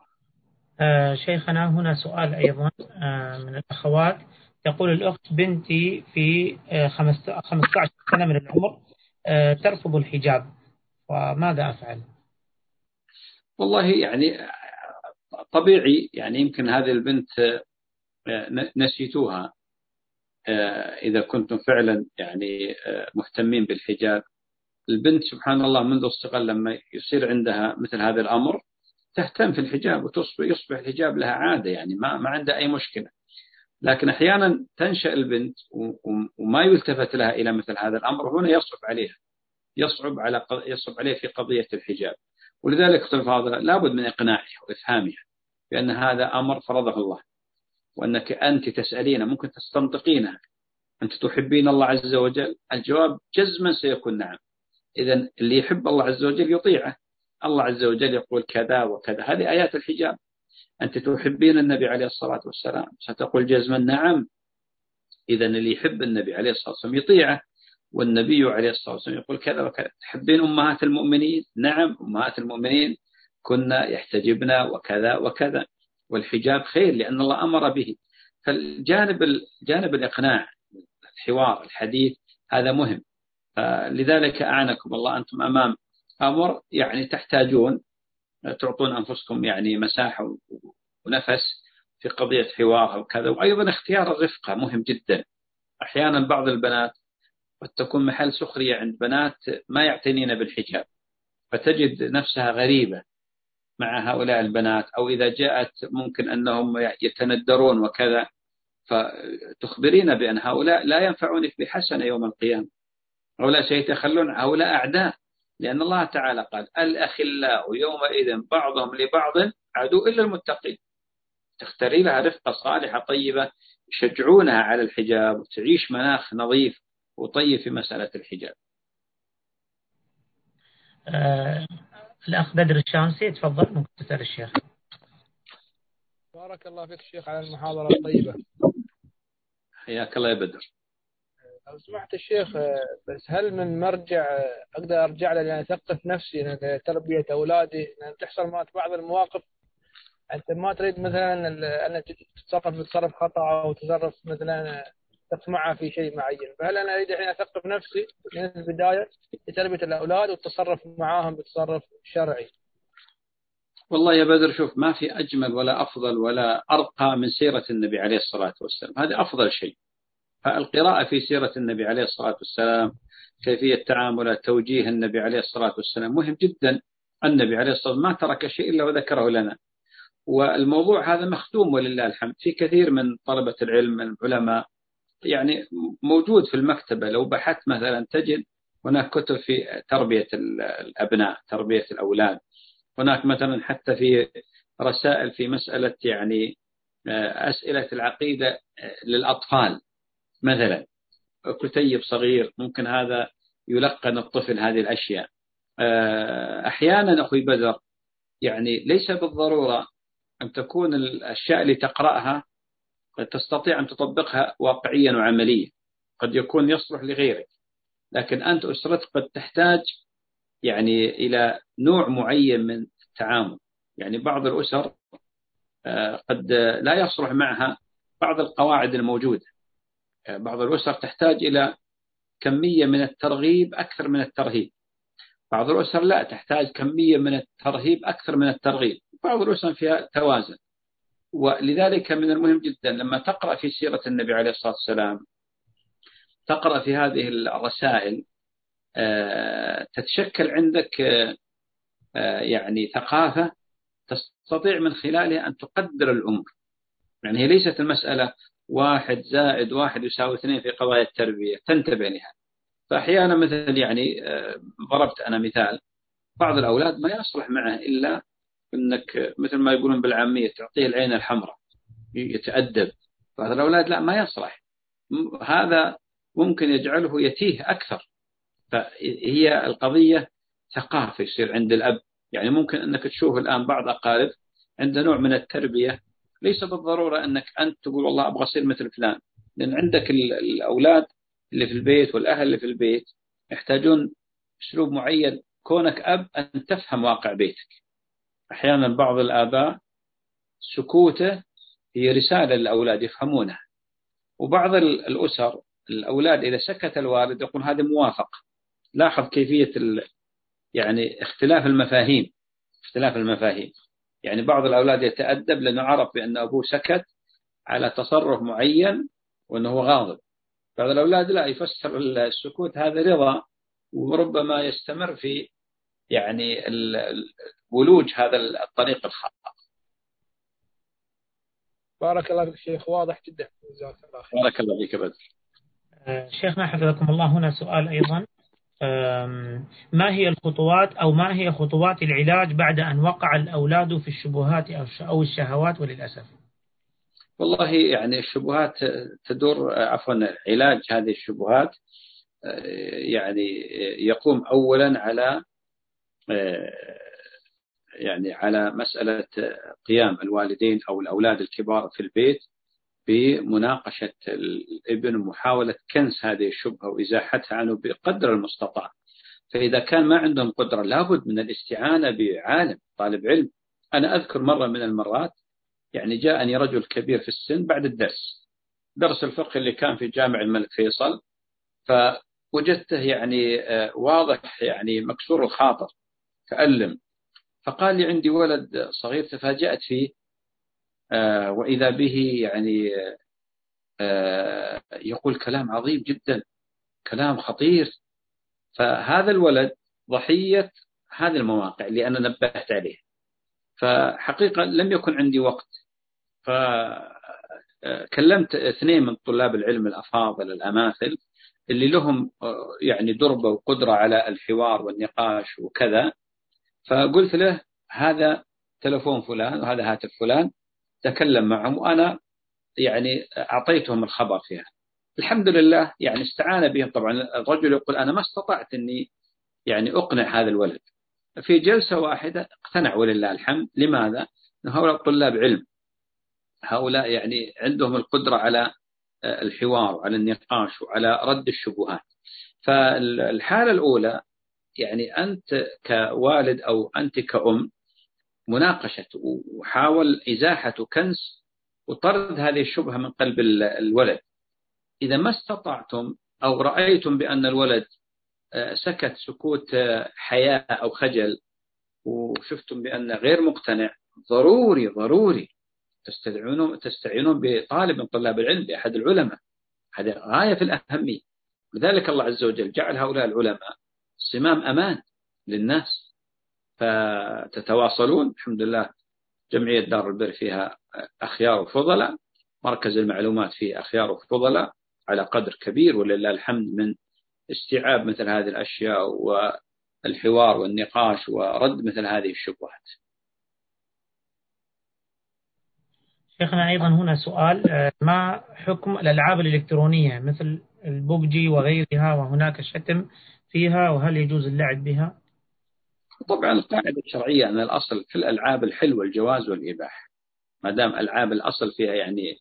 آه شيخنا هنا سؤال أيضا آه من الأخوات. تقول الأخت بنتي في آه 15 سنة من العمر آه ترفض الحجاب. وماذا أفعل؟ والله يعني طبيعي يعني يمكن هذه البنت آه، نسيتوها آه، إذا كنتم فعلا يعني آه، مهتمين بالحجاب. البنت سبحان الله منذ الصغر لما يصير عندها مثل هذا الأمر تهتم في الحجاب وتصبح يصبح الحجاب لها عادة يعني ما ما عندها أي مشكلة. لكن أحيانا تنشأ البنت وما يلتفت لها إلى مثل هذا الأمر هنا يصعب عليها. يصعب على يصعب عليه في قضية الحجاب. ولذلك أختي الفاضلة لابد من إقناعها وإفهامها بأن هذا أمر فرضه الله وأنك أنت تسألين ممكن تستنطقينها أنت تحبين الله عز وجل؟ الجواب جزما سيكون نعم. إذا اللي يحب الله عز وجل يطيعه. الله عز وجل يقول كذا وكذا. هذه آيات الحجاب. أنت تحبين النبي عليه الصلاة والسلام؟ ستقول جزما نعم. إذا اللي يحب النبي عليه الصلاة والسلام يطيعه. والنبي عليه الصلاة والسلام يقول كذا وكذا. تحبين أمهات المؤمنين؟ نعم أمهات المؤمنين. كنا يحتجبن وكذا وكذا. والحجاب خير لأن الله أمر به. فالجانب جانب الإقناع الحوار الحديث هذا مهم. لذلك أعنكم الله أنتم أمام أمر يعني تحتاجون تعطون أنفسكم يعني مساحة ونفس في قضية حوار وكذا وأيضا اختيار الرفقة مهم جدا. أحيانا بعض البنات قد تكون محل سخرية عند بنات ما يعتنين بالحجاب فتجد نفسها غريبة مع هؤلاء البنات أو إذا جاءت ممكن أنهم يتندرون وكذا فتخبرين بأن هؤلاء لا ينفعونك بحسنة يوم القيامة. هؤلاء سيتخلون هؤلاء أعداء لأن الله تعالى قال الأخلاء يومئذ بعضهم لبعض عدو إلا المتقين. تختاري لها رفقة صالحة طيبة يشجعونها على الحجاب وتعيش مناخ نظيف وطيب في مسألة الحجاب. آه الأخ بدر الشامسي تفضل ممكن تسأل الشيخ. بارك الله فيك الشيخ على المحاضرة الطيبة. حياك الله يا بدر. لو سمحت الشيخ بس هل من مرجع أقدر أرجع له يعني أثقف نفسي لتربيه أولادي لأن تحصل معك بعض المواقف؟ أنت ما تريد مثلا أن تتصرف بتصرف خطأ أو تصرف مثلا تطمع في شيء معين. فهل أنا أريد الحين أثقف نفسي من البداية لتربية الأولاد والتصرف معاهم بتصرف شرعي؟ والله يا بدر شوف ما في أجمل ولا أفضل ولا أرقى من سيرة النبي عليه الصلاة والسلام. هذا أفضل شيء. فالقراءة في سيرة النبي عليه الصلاة والسلام كيفية تعامل توجيه النبي عليه الصلاة والسلام مهم جدا. النبي عليه الصلاة والسلام ما ترك شيء إلا وذكره لنا. والموضوع هذا مختوم ولله الحمد. في كثير من طلبة العلم من العلماء يعني موجود في المكتبة. لو بحثت مثلا تجد هناك كتب في تربية الأبناء تربية الأولاد. هناك مثلا حتى في رسائل في مسألة يعني آه، أسئلة العقيدة آه، للأطفال. مثلا كتيب صغير ممكن هذا يلقن الطفل هذه الأشياء. آه، أحيانا أخوي بدر يعني ليس بالضرورة أن تكون الأشياء اللي تقرأها تستطيع أن تطبقها واقعيا وعمليا. قد يكون يصلح لغيرك. لكن أنت أسرتك قد تحتاج يعني إلى نوع معين من التعامل. يعني بعض الأسر آه، قد لا يصلح معها بعض القواعد الموجودة. آه، بعض الأسر تحتاج إلى كمية من الترغيب أكثر من الترهيب. بعض الأسر لا تحتاج كمية من الترهيب أكثر من الترغيب. بعض الأسر فيها توازن. ولذلك من المهم جدا لما تقرأ في سيرة النبي عليه الصلاة والسلام تقرأ في هذه الرسائل آه، تتشكل عندك آه، يعني ثقافة تستطيع من خلالها أن تقدر الأمور. يعني هي ليست المسألة واحد زائد واحد يساوي اثنين في قضايا التربية تنتبه لها. فأحيانا مثل يعني آه، ضربت أنا مثال بعض الأولاد ما يصلح معه إلا أنك مثل ما يقولون بالعامية تعطيه العين الحمراء يتأدب. بعض الأولاد لا ما يصلح. هذا ممكن يجعله يتيه أكثر. فهي القضية ثقافة يصير عند الأب. يعني ممكن أنك تشوف الآن بعض أقارب عند نوع من التربية. ليس بالضرورة أنك أنت تقول والله أبغى أصير مثل فلان. لأن عندك الأولاد اللي في البيت والأهل اللي في البيت يحتاجون أسلوب معين. كونك أب أن تفهم واقع بيتك. أحيانا بعض الآباء سكوته هي رسالة للأولاد يفهمونها. وبعض الأسر الأولاد إذا سكت الوالد يقول هذه موافقة لاحظ كيفية يعني اختلاف المفاهيم. اختلاف المفاهيم. يعني بعض الأولاد يتأدب لأنه عرف بأن أبوه سكت على تصرف معين وأنه غاضب. بعض الأولاد لا يفسر السكوت هذا رضا وربما يستمر في يعني ولوج هذا الطريق الخاطئ بارك الله فيك شيخ واضح جدا. جزاك الله خير. بارك الله فيك بدر. آه، شيخنا حفظكم الله. هنا سؤال أيضا. ما هي الخطوات أو ما هي خطوات العلاج بعد أن وقع الأولاد في الشبهات أو الشهوات وللأسف؟ والله يعني الشبهات تدور عفوا علاج هذه الشبهات يعني يقوم أولا على يعني على مسألة قيام الوالدين أو الأولاد الكبار في البيت بمناقشة الابن ومحاولة كنس هذه الشبهة وإزاحتها عنه بقدر المستطاع. فإذا كان ما عندهم قدرة لابد من الاستعانة بعالم طالب علم. أنا أذكر مرة من المرات يعني جاءني رجل كبير في السن بعد الدرس درس الفقه اللي كان في جامع الملك فيصل فوجدته يعني آه، واضح يعني مكسور الخاطر تألم فقال لي عندي ولد صغير تفاجأت فيه آه، وإذا به يعني آه، يقول كلام عظيم جدا كلام خطير. فهذا الولد ضحية هذه المواقع اللي أنا نبهت عليها. فحقيقة لم يكن عندي وقت. فكلمت اثنين من طلاب العلم الأفاضل الأماثل اللي لهم يعني دربة وقدرة على الحوار والنقاش وكذا. فقلت له هذا تلفون فلان وهذا هاتف فلان تكلم معهم وأنا يعني أعطيتهم الخبر فيها. الحمد لله يعني استعان بهم طبعا الرجل يقول أنا ما استطعت أني يعني أقنع هذا الولد. في جلسة واحدة اقتنع ولله الحمد. لماذا؟ هؤلاء طلاب علم. هؤلاء يعني عندهم القدرة على الحوار وعلى النقاش وعلى رد الشبهات. فالحالة الأولى يعني أنت كوالد أو أنت كأم مناقشة وحاول إزاحة وكنس وطرد هذه الشبهة من قلب الولد. إذا ما استطعتم أو رأيتم بأن الولد آه، سكت سكوت آه، حياء أو خجل وشفتم بأنه غير مقتنع ضروري ضروري تستعينون تستعينون بطالب من طلاب العلم بأحد العلماء. هذا غاية في الأهمية. لذلك الله عز وجل جعل هؤلاء العلماء صمام أمان للناس. فتتواصلون الحمد لله جمعية دار البر فيها أخيار وفضلاء مركز المعلومات فيه أخيار وفضلاء على قدر كبير ولله الحمد من استيعاب مثل هذه الأشياء والحوار والنقاش ورد مثل هذه الشبهات. شيخنا أيضا هنا سؤال ما حكم الألعاب الإلكترونية مثل البوبجي وغيرها؟ وهناك شتم فيها وهل يجوز اللعب بها؟ طبعا القاعدة الشرعية أن الأصل في الألعاب الحل والجواز والإباحة ما دام ألعاب الأصل فيها يعني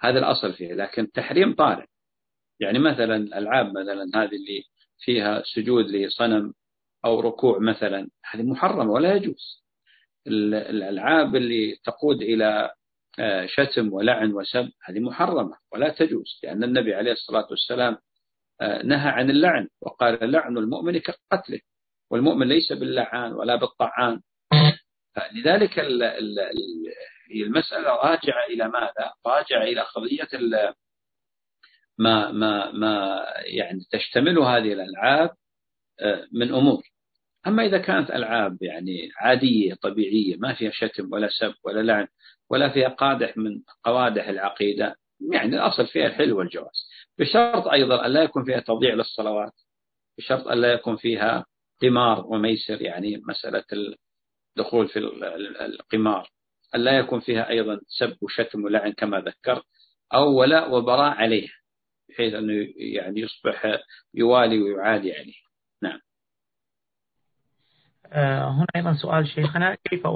هذا الأصل فيها لكن التحريم طارئ يعني مثلا الألعاب مثلا هذه اللي فيها سجود لصنم أو ركوع مثلا هذه محرمة ولا يجوز الألعاب اللي تقود إلى آه، شتم ولعن وسب هذه محرمة ولا تجوز لأن النبي عليه الصلاة والسلام نهى عن اللعن وقال لعن المؤمن كقتله والمؤمن ليس باللعان ولا بالطعان. لذلك المسألة راجعة إلى ماذا؟ راجعة إلى قضية ما ما ما يعني تشتمل هذه الألعاب آه، من أمور. أما إذا كانت ألعاب يعني عادية طبيعية ما فيها شتم ولا سب ولا لعن ولا فيها قادح من قوادح العقيدة يعني الأصل فيها الحل والجواز. بشرط أيضا أن لا يكون فيها تضييع للصلوات بشرط أن لا يكون فيها قمار وميسر يعني مسألة الدخول في القمار. أن لا يكون فيها أيضا سب وشتم ولعن كما ذكرت أو ولاء وبراء عليها بحيث أنه يعني يصبح يوالي ويعادي عليه. نعم. آه، هنا أيضا سؤال شيخنا كيف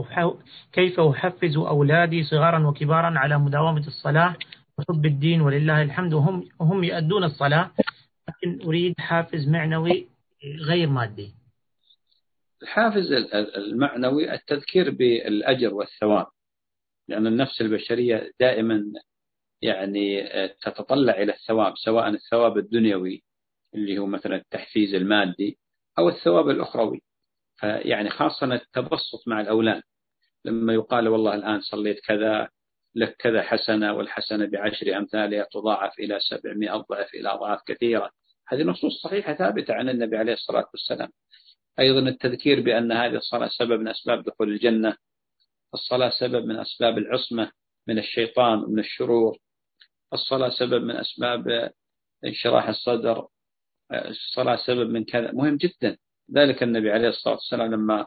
كيف أحفز أولادي صغارا وكبارا على مداومة الصلاة؟ وحب الدين ولله الحمد. وهم هم يؤدون الصلاة لكن أريد حافز معنوي غير مادي. الحافز المعنوي التذكير بالأجر والثواب لأن النفس البشرية دائما يعني تتطلع إلى الثواب سواء الثواب الدنيوي اللي هو مثلا التحفيز المادي أو الثواب الأخروي. فيعني خاصة التبسط مع الأولاد. لما يقال والله الآن صليت كذا لك كذا حسنة والحسنة بعشر أمثالها تضاعف إلى سبعمائة ضعف إلى أضعاف كثيرة. هذه نصوص صحيحة ثابتة عن النبي عليه الصلاة والسلام. أيضا التذكير بأن هذه الصلاة سبب من أسباب دخول الجنة. الصلاة سبب من أسباب العصمة من الشيطان ومن الشرور. الصلاة سبب من أسباب انشراح الصدر. الصلاة سبب من كذا. مهم جدا. ذلك النبي عليه الصلاة والسلام لما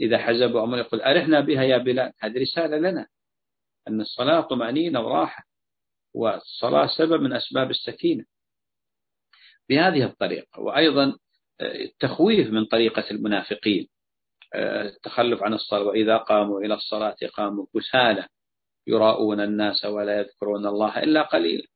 إذا حزبوا أمر يقول أرحنا بها يا بلال. هذه رسالة لنا. أن الصلاة طمأنينة وراحة والصلاة سبب من أسباب السكينة. بهذه الطريقة وأيضا التخويف من طريقة المنافقين التخلف عن الصلاة وإذا قاموا إلى الصلاة قاموا كسالى يراؤون الناس ولا يذكرون الله إلا قليلا.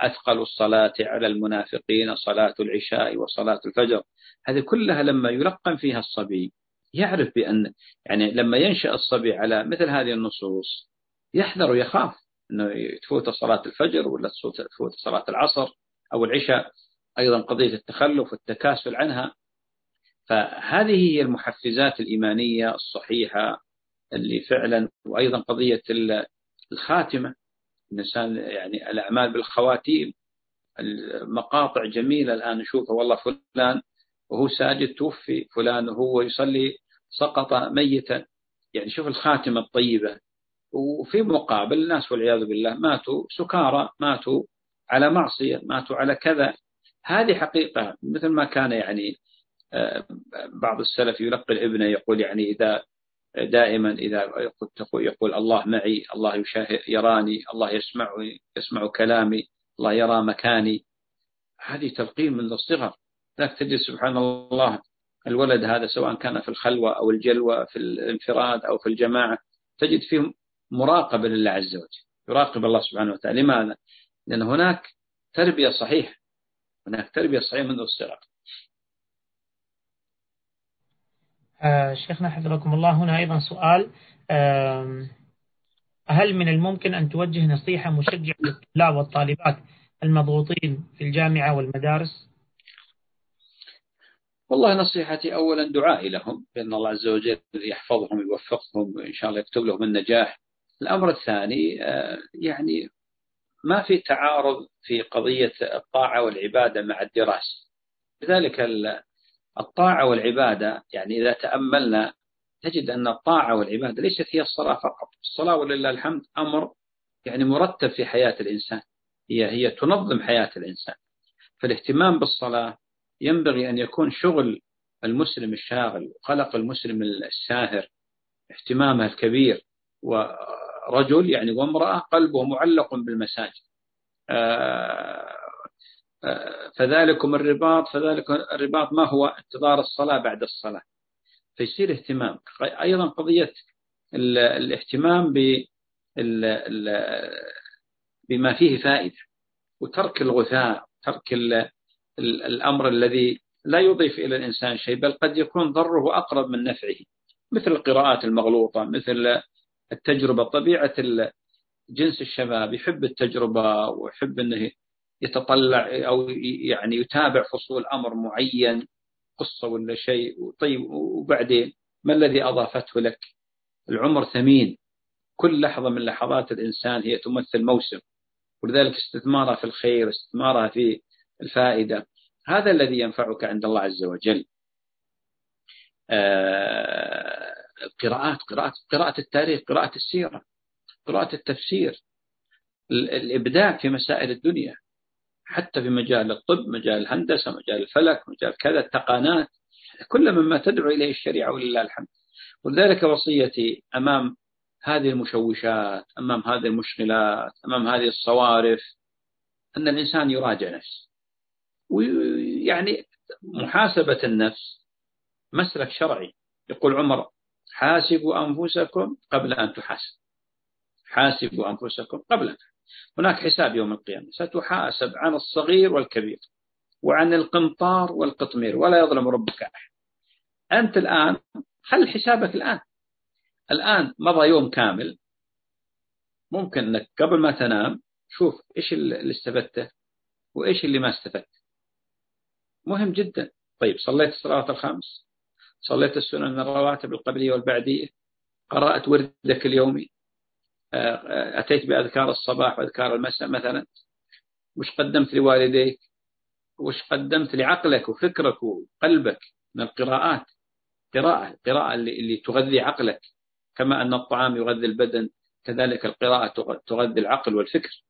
أثقل الصلاة على المنافقين صلاة العشاء وصلاة الفجر. هذه كلها لما يلقن فيها الصبي يعرف بأن يعني لما ينشأ الصبي على مثل هذه النصوص يحذر ويخاف أنه تفوت صلاة الفجر ولا تفوت صلاة العصر أو العشاء أيضا قضية التخلف والتكاسل عنها. فهذه هي المحفزات الإيمانية الصحيحة اللي فعلا وأيضا قضية الخاتمة. الإنسان يعني الأعمال بالخواتيم المقاطع جميلة الآن نشوفها والله فلان وهو ساجد توفي فلان وهو يصلي سقط ميتا. يعني شوف الخاتمة الطيبة. وفي مقابل الناس والعياذ بالله ماتوا سكارى ماتوا على معصية ماتوا على كذا. هذه حقيقة. مثل ما كان يعني آه، بعض السلف يلقي ابنه يقول يعني إذا دائما إذا يقول الله معي الله يراني الله يسمع يسمع كلامي الله يرى مكاني. هذه تلقين من الصغر. ذاك تجد سبحان الله. الولد هذا سواء كان في الخلوة أو الجلوة في الانفراد أو في الجماعة تجد فيه مراقبة لله عز وجل يراقب الله سبحانه وتعالى. لماذا؟ لأن هناك تربية صحيحة هناك تربية صحيحة منذ الصغر. آه شيخنا حفظكم الله هنا أيضا سؤال. آه هل من الممكن أن توجه نصيحة مشجعة للطلاب والطالبات المضغوطين في الجامعة والمدارس؟ والله نصيحتي أولا دعائي لهم بأن الله عز وجل يحفظهم ويوفقهم إن شاء الله يكتب لهم النجاح. الأمر الثاني آه، يعني ما في تعارض في قضية الطاعة والعبادة مع الدراسة لذلك الطاعة والعبادة يعني إذا تأملنا تجد أن الطاعة والعبادة ليست هي الصلاة فقط. الصلاة ولله الحمد أمر يعني مرتب في حياة الإنسان. هي هي تنظم حياة الإنسان. فالاهتمام بالصلاة ينبغي أن يكون شغل المسلم الشاغل وقلق المسلم الساهر اهتمامه الكبير ورجل يعني وامرأة قلبه معلق بالمساجد. آه، آه، فذلكم الرباط فذلك الرباط ما هو؟ انتظار الصلاة بعد الصلاة. فيصير اهتمام. أيضا قضية الاهتمام بما فيه فائدة وترك الغثاء ترك الأمر الذي لا يضيف إلى الإنسان شيء بل قد يكون ضره أقرب من نفعه. مثل القراءات المغلوطة مثل التجربة طبيعة جنس الشباب يحب التجربة ويحب أنه يتطلع أو يعني يتابع فصول أمر معين قصة ولا شيء طيب وبعدين ما الذي أضافته لك؟ العمر ثمين. كل لحظة من لحظات الإنسان هي تمثل موسم. ولذلك استثمارها في الخير استثمارها في الفائدة. هذا الذي ينفعك عند الله عز وجل. آه القراءات قراءة قراءة التاريخ قراءة السيرة قراءة التفسير الإبداع في مسائل الدنيا حتى في مجال الطب مجال الهندسة مجال الفلك مجال كذا التقانات كل مما تدعو إليه الشريعة ولله الحمد. ولذلك وصيتي أمام هذه المشوشات أمام هذه المشكلات أمام هذه الصوارف أن الإنسان يراجع نفسه. ويعني محاسبة النفس مسلك شرعي. يقول عمر حاسبوا أنفسكم قبل أن تحاسب حاسبوا أنفسكم قبل أن هناك حساب يوم القيامة. ستحاسب عن الصغير والكبير وعن القنطار والقطمير ولا يظلم ربك أحد. أنت الآن خل حسابك الآن. الآن مضى يوم كامل. ممكن أنك قبل ما تنام شوف إيش اللي استفدته وإيش اللي ما استفدته. مهم جدا. طيب صليت الصلاة الخمس صليت السنن الرواتب القبلية والبعدية قرأت وردك اليومي آه، أتيت بأذكار الصباح وأذكار المساء مثلا. وش قدمت لوالديك؟ وش قدمت لعقلك وفكرك وقلبك من القراءات؟ قراءة قراءة اللي, اللي تغذي عقلك كما أن الطعام يغذي البدن كذلك القراءة تغذي العقل والفكر.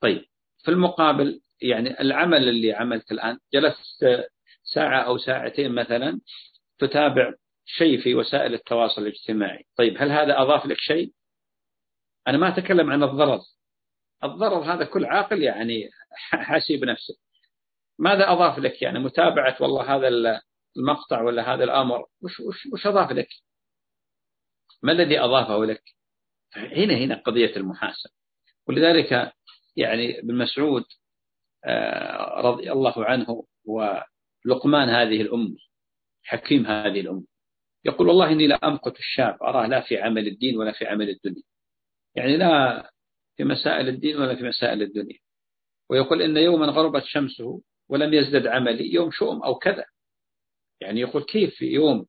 طيب في المقابل يعني العمل اللي عملت الآن جلست ساعة أو ساعتين مثلا تتابع شيء في وسائل التواصل الاجتماعي. طيب هل هذا أضاف لك شيء؟ أنا ما أتكلم عن الضرر. الضرر هذا كل عاقل يعني حاسب نفسه. ماذا أضاف لك؟ يعني متابعة والله هذا المقطع ولا هذا الأمر وش, وش, وش أضاف لك؟ ما الذي أضافه لك؟ هنا هنا قضية المحاسبة. ولذلك يعني ابن مسعود رضي الله عنه ولقمان هذه الأم حكيم هذه الأم. يقول والله إني لا أمقت الشاب أراه لا في عمل الدين ولا في عمل الدنيا. يعني لا في مسائل الدين ولا في مسائل الدنيا. ويقول إن يوما غربت شمسه ولم يزدد عملي يوم شؤم أو كذا. يعني يقول كيف في يوم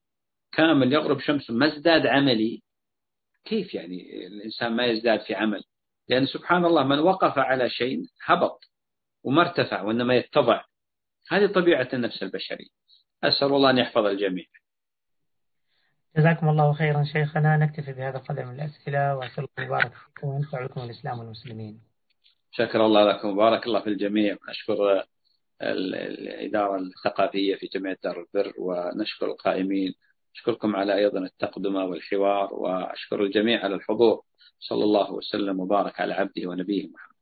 كامل يغرب شمسه ما ازداد عملي؟ كيف يعني الإنسان ما يزداد في عمل؟ لأن سبحان الله من وقف على شيء هبط. وما ارتفع وإنما يتضع. هذه طبيعة النفس البشرية. أسأل الله أن يحفظ الجميع. جزاكم الله خيرا شيخنا. نكتفي بهذا القدر من الأسئلة وأسأل الله يبارك فيكم وينفع بكم الإسلام والمسلمين. شكر الله لكم وبارك الله في الجميع. ونشكر الإدارة الثقافية في جمعية دار البر ونشكر القائمين. أشكركم على أيضا التقدمة والحوار وأشكر الجميع على الحضور. صلى الله وسلم وبارك على عبده ونبيه محمد.